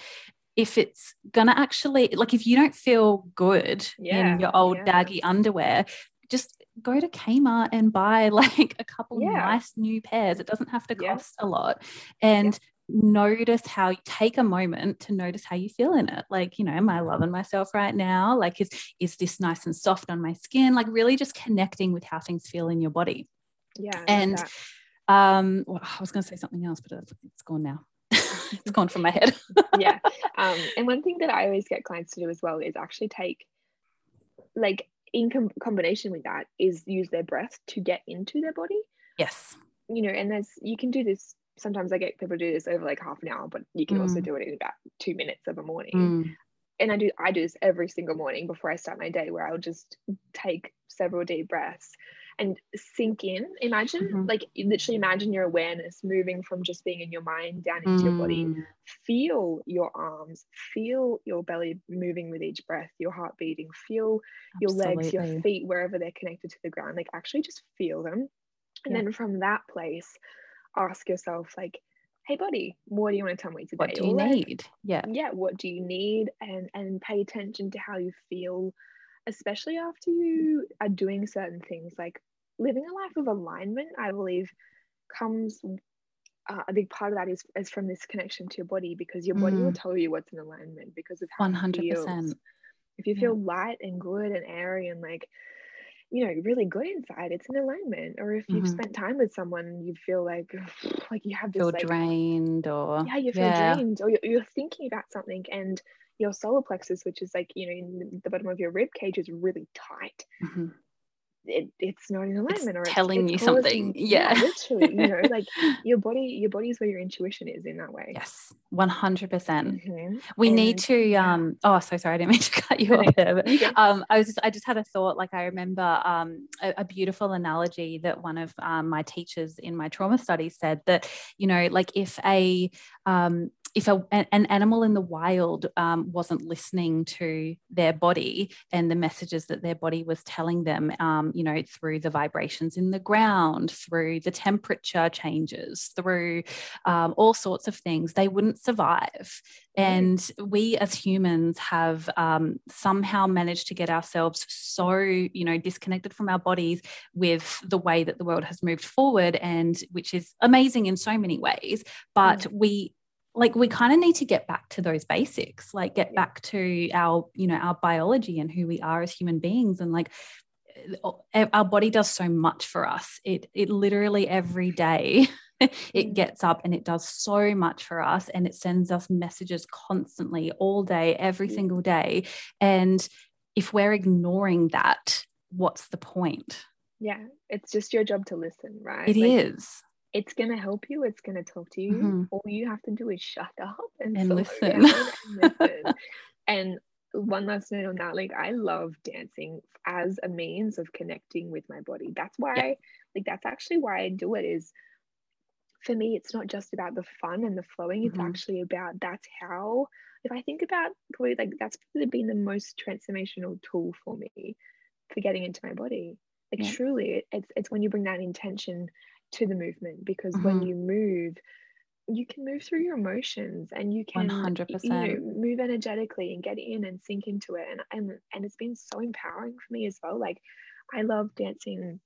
if it's gonna actually like if you don't feel good Yeah, in your old yeah. baggy underwear, just go to Kmart and buy like a couple Yeah. nice new pairs. It doesn't have to Yeah. cost a lot. And notice how you take a moment to notice how you feel in it like you know am i loving myself right now like is is this nice and soft on my skin like really just connecting with how things feel in your body Yeah. And um well, i was going to say something else but it's gone now it's gone from my head yeah. Um, and one thing that I always get clients to do as well is actually take, like, in com- combination with that, is use their breath to get into their body. yes You know, and there's you can do this. Sometimes I get people to do this over like half an hour, but you can also Mm. do it in about two minutes of a morning. Mm, and I do I do this every single morning before I start my day where I'll just take several deep breaths and sink in. Imagine Mhm. like literally imagine your awareness moving from just being in your mind down into your body. mm, Feel your arms, feel your belly moving with each breath, your heart beating, feel your legs, your feet wherever they're connected to the ground. Like actually just feel them. And Yeah. then from that place, ask yourself like, hey body, what do you want to tell me today? what do you Or, need yeah yeah what do you need and and pay attention to how you feel especially after you are doing certain things like living a life of alignment i believe comes uh, a big part of that is, is from this connection to your body because your body will Mm. tell you what's in alignment because of how it 100% feels. if you Yeah. feel light and good and airy and like you know really good inside it's in alignment or if you've Mhm. spent time with someone you feel like like you have this Feel like drained or yeah you feel yeah. drained or you're, you're thinking about something and your solar plexus which is like you know in the bottom of your rib cage is really tight Mhm. It, it's not in alignment or telling it's you causing- something. Yeah. literally you know like your body your body is where your intuition is in that way Yes, 100%. Mhm. We need to um oh so sorry I didn't mean to cut you off there. But um I was just I just had a thought like I remember um a, a beautiful analogy that one of um, my teachers in my trauma study said that you know like if a um if a, an an animal in the wild um, wasn't listening to their body and the messages that their body was telling them, um, you know, through the vibrations in the ground, through the temperature changes, through um, all sorts of things, they wouldn't survive. And we as humans have um, somehow managed to get ourselves so, you know, disconnected from our bodies with the way that the world has moved forward, and which is amazing in so many ways. But we like we kind of need to get back to those basics like get back to our you know our biology and who we are as human beings and like our body does so much for us. It it literally every day it Mm. gets up and it does so much for us and it sends us messages constantly all day every single day. And if we're ignoring that what's the point? Yeah it's just your job to listen right? It Like, is it's going to help you it's going to talk to you Mhm. all you have to do is shut up and, And listen. and listen and one last note on that like i love dancing as a means of connecting with my body that's why like that's actually why i do it is for me it's not just about the fun and the flowing it's Mhm. actually about that's how if i think about probably like that's probably been the most transformational tool for me for getting into my body like Yeah. truly it's it's when you bring that intention to the movement because when Mhm. you move you can move through your emotions and you can 100%. know move energetically and get in and sink into it and and, and it's been so empowering for me as well like i love dancing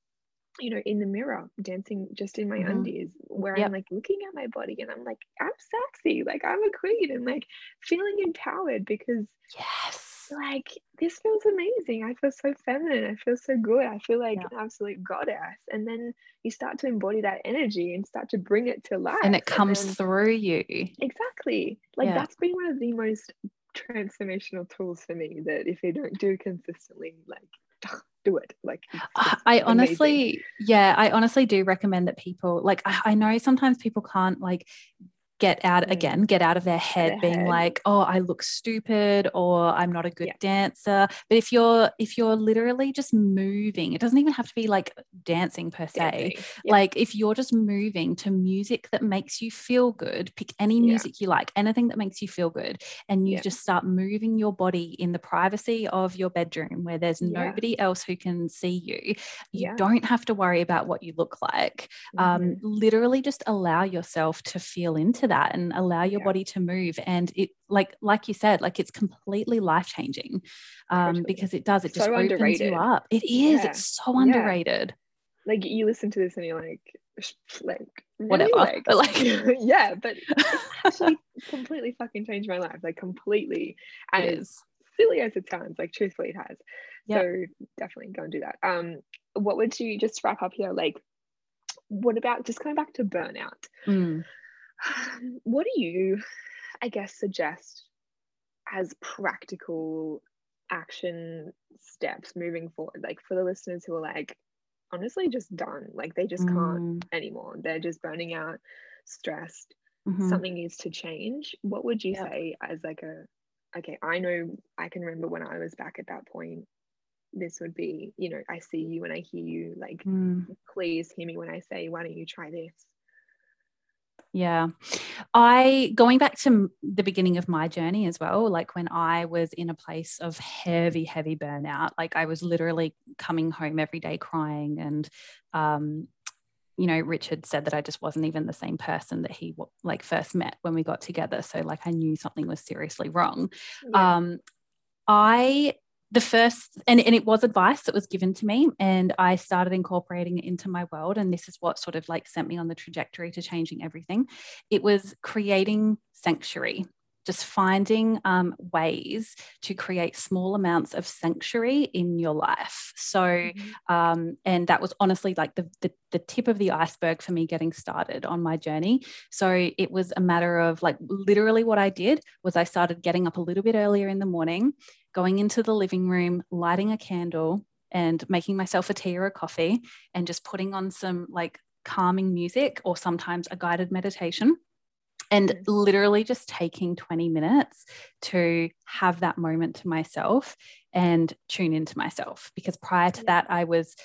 you know in the mirror dancing just in my Mhm. undies where Yep. i'm like looking at my body and i'm like i'm sexy like i'm a queen and like feeling empowered because yes like this feels amazing. I feel so feminine. I feel so good. I feel like Yeah. an absolute goddess. And then you start to embody that energy and start to bring it to life. and it comes then- through you exactly. Like Yeah. that's been one of the most transformational tools for me that if you don't do consistently, like do it. Like it's- ah, I it's I amazing. honestly, yeah, I honestly do recommend that people like. I, I know sometimes people can't like get out Mm. again, get out of their head, being head. like, "Oh, I look stupid," or "I'm not a good Yeah. dancer." But if you're if you're literally just moving, it doesn't even have to be like dancing per se. Yeah. Like if you're just moving to music that makes you feel good, pick any Yeah. music you like, anything that makes you feel good, and you Yeah. just start moving your body in the privacy of your bedroom where there's Yeah. nobody else who can see you. You Yeah. don't have to worry about what you look like. Um, Mhm. literally just allow yourself to feel into that and allow your Yeah. body to move. And it like like you said, like it's completely life changing. Um, because it does, it just So opens underrated. you up. It is, Yeah. it's so Yeah. underrated. like you listen to this and you're like like really? Whatever. like, Like- yeah but actually completely fucking changed my life like completely It as is. silly as it sounds like truthfully it has Yep. so definitely go and do that um what would you just wrap up here like what about just going back to burnout Mm. What do you i guess suggest as practical action steps moving forward like for the listeners who are like honestly just done like they just can't Mm. anymore they're just burning out stressed Mhm. something needs to change what would you Yep. say as like a okay i know i can remember when i was back at that point this would be you know i see you and i hear you like Mm. please hear me when i say why don't you try this Yeah. I, going back to the beginning of my journey as well, like when I was in a place of heavy, heavy burnout, like I was literally coming home every day crying. And, um, you know, Richard said that I just wasn't even the same person that he like first met when we got together. So, like, I knew something was seriously wrong. yeah. Um, I the first and, and it was advice that was given to me and I started incorporating it into my world and this is what sort of like sent me on the trajectory to changing everything. It was creating sanctuary, just finding um, ways to create small amounts of sanctuary in your life. So, mm-hmm. um, and that was honestly like the, the, the tip of the iceberg for me getting started on my journey. So it was a matter of like literally what I did was I started getting up a little bit earlier in the morning, going into the living room, lighting a candle, and making myself a tea or a coffee and just putting on some like calming music or sometimes a guided meditation and mm-hmm. literally just taking 20 minutes to have that moment to myself and tune into myself. Because prior to that i was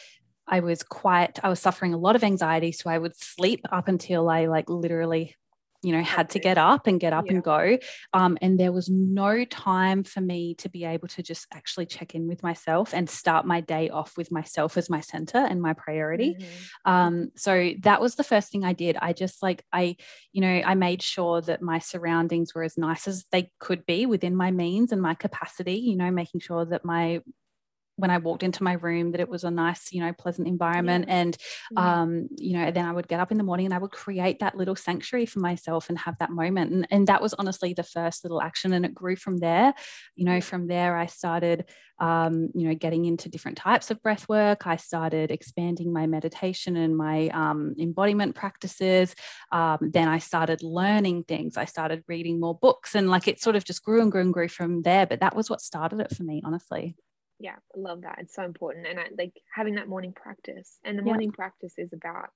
i was quiet. I was suffering a lot of anxiety so i would sleep up until i like literally you know had to get up and get up yeah. and go um, and there was no time for me to be able to just actually check in with myself and start my day off with myself as my center and my priority mm-hmm. um, so that was the first thing i did i just like i you know i made sure that my surroundings were as nice as they could be within my means and my capacity you know making sure that my when I walked into my room that it was a nice, you know, pleasant environment. Yeah. And, um, you know, then I would get up in the morning and I would create that little sanctuary for myself and have that moment. And, and that was honestly the first little action. And it grew from there. You know, from there, I started, um, you know, getting into different types of breath work. I started expanding my meditation and my um, embodiment practices. Um, then I started learning things. I started reading more books and like it sort of just grew and grew and grew from there. But that was what started it for me, honestly yeah i love that. It's so important. And i like having that morning practice. And the morning practice is about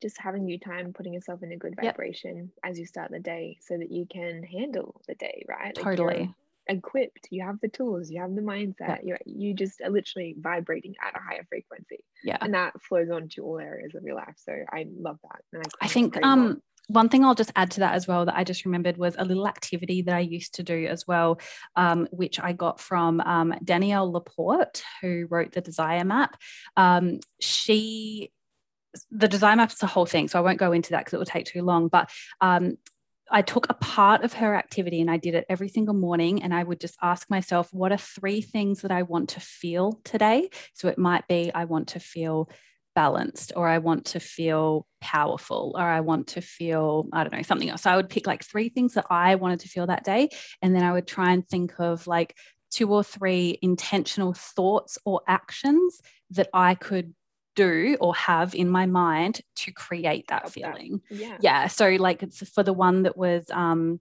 just having you time putting yourself in a good vibration yep. as you start the day so that you can handle the day right? Like totally. equipped. You have the tools. You have the mindset. You you just are literally vibrating at a higher frequency. Yeah. And that flows on to all areas of your life. So i love that. And i, I think um one thing I'll just add to that as well that I just remembered was a little activity that I used to do as well, um, which I got from um, Danielle Laporte, who wrote the Desire Map. Um, she, the Desire Map is the whole thing, so I won't go into that because it will take too long. But um, I took a part of her activity and I did it every single morning. And I would just ask myself, what are three things that I want to feel today? So it might be, I want to feel balanced or I want to feel powerful or I want to feel, I don't know, something else. So I would pick like three things that I wanted to feel that day. And then I would try and think of like two or three intentional thoughts or actions that I could do or have in my mind to create that feeling. Yeah. Yeah. So like it's for the one that was um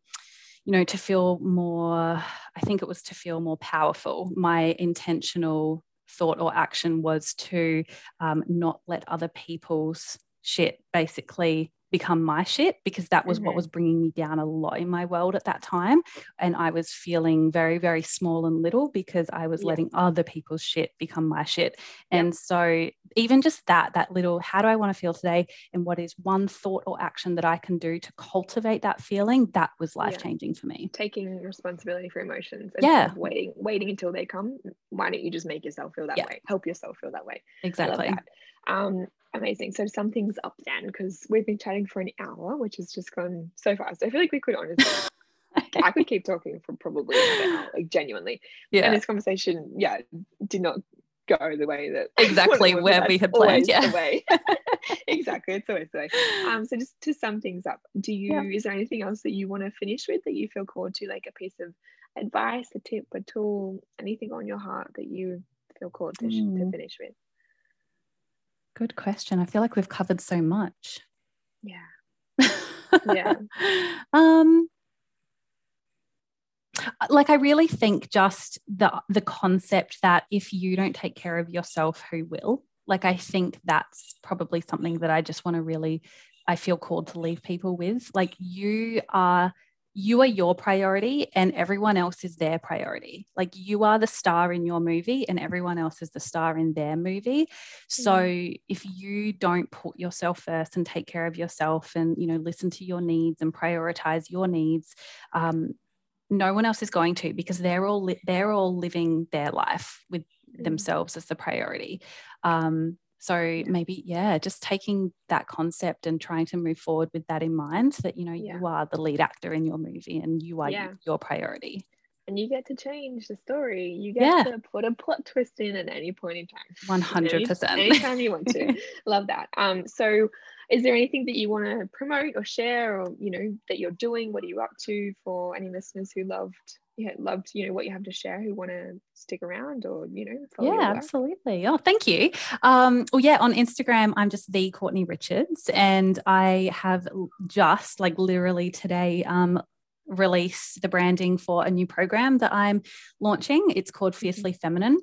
you know to feel more i think it was to feel more powerful my intentional thought or action was to um, not let other people's shit basically become my shit because that was mm-hmm. what was bringing me down a lot in my world at that time and i was feeling very very small and little because i was letting other people's shit become my shit. And so even just that that little how do i want to feel today? and what is one thought or action that i can do to cultivate that feeling that was life changing for me. Taking responsibility for emotions and yeah. waiting waiting until they come why don't you just make yourself feel that way? Help yourself feel that way. Exactly. um amazing. So something's up then because we've been chatting for an hour, which has just gone so fast. I feel like we could honestly, I could keep talking for probably hour, like genuinely. Yeah. And this conversation, yeah, did not go the way that exactly where we had planned. Yeah. Exactly. It's always the way. Um, so just to sum things up, do you yeah. is there anything else that you want to finish with that you feel called to, like a piece of advice, a tip, a tool, anything on your heart that you feel called to, mm. to finish with? Good question. I feel like we've covered so much. Yeah. yeah. um like I really think just the the concept that if you don't take care of yourself, who will? Like I think that's probably something that I just want to really I feel called to leave people with. Like you are you are your priority and everyone else is their priority. Like you are the star in your movie and everyone else is the star in their movie. So if you don't put yourself first and take care of yourself and you know listen to your needs and prioritize your needs, um, no one else is going to because they're all li- they're all living their life with mm. themselves as the priority. Um, so maybe, yeah, just taking that concept and trying to move forward with that in mind that, you know, yeah. you are the lead actor in your movie and you are yeah. your priority. And you get to change the story. You get yeah. to put a plot twist in at any point in time. 100%. Any, anytime you want to. Love that. Um, so is there anything that you want to promote or share or you know that you're doing what are you up to for any listeners who loved yeah loved you know what you have to share who want to stick around or you know yeah absolutely. Oh thank you. Um well yeah on instagram i'm just the courtney richards and i have just like literally today um release the branding for a new program that i'm launching. It's called mm-hmm. fiercely feminine.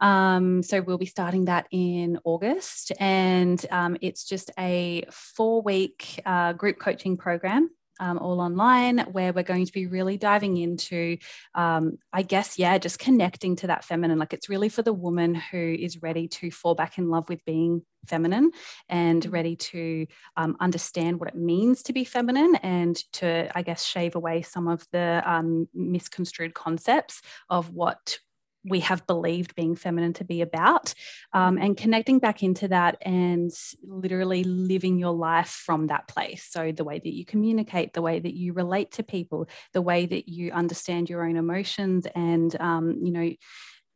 Um, so we'll be starting that in August, and um, it's just a four week uh, group coaching program. Um, all online, where we're going to be really diving into, um, I guess, yeah, just connecting to that feminine. Like it's really for the woman who is ready to fall back in love with being feminine and mm-hmm. ready to um, understand what it means to be feminine and to, I guess, shave away some of the um, misconstrued concepts of what we have believed being feminine to be about um, and connecting back into that and literally living your life from that place so the way that you communicate the way that you relate to people the way that you understand your own emotions and um, you know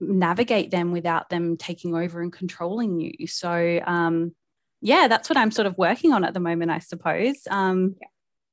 navigate them without them taking over and controlling you so um, yeah that's what i'm sort of working on at the moment i suppose um, yeah.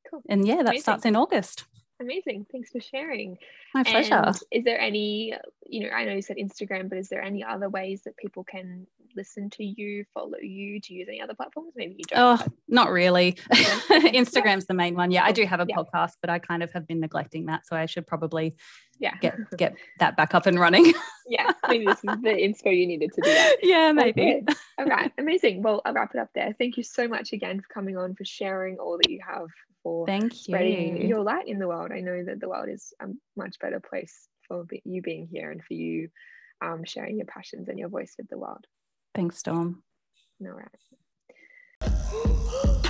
Cool. and yeah that Amazing. starts in august Amazing. Thanks for sharing. My pleasure. And is there any, you know, I know you said Instagram, but is there any other ways that people can listen to you, follow you? Do you use any other platforms? Maybe you don't. Oh, not really. Instagram's the main one. Yeah, I do have a yeah. podcast, but I kind of have been neglecting that. So I should probably yeah get get that back up and running. yeah, maybe this is the info you needed to do that. Yeah, maybe. Okay. All right, amazing. Well, I'll wrap it up there. Thank you so much again for coming on, for sharing all that you have for Thank spreading you. your light in the world. I know that the world is a much better place for you being here and for you um, sharing your passions and your voice with the world. Thanks, Storm. All right.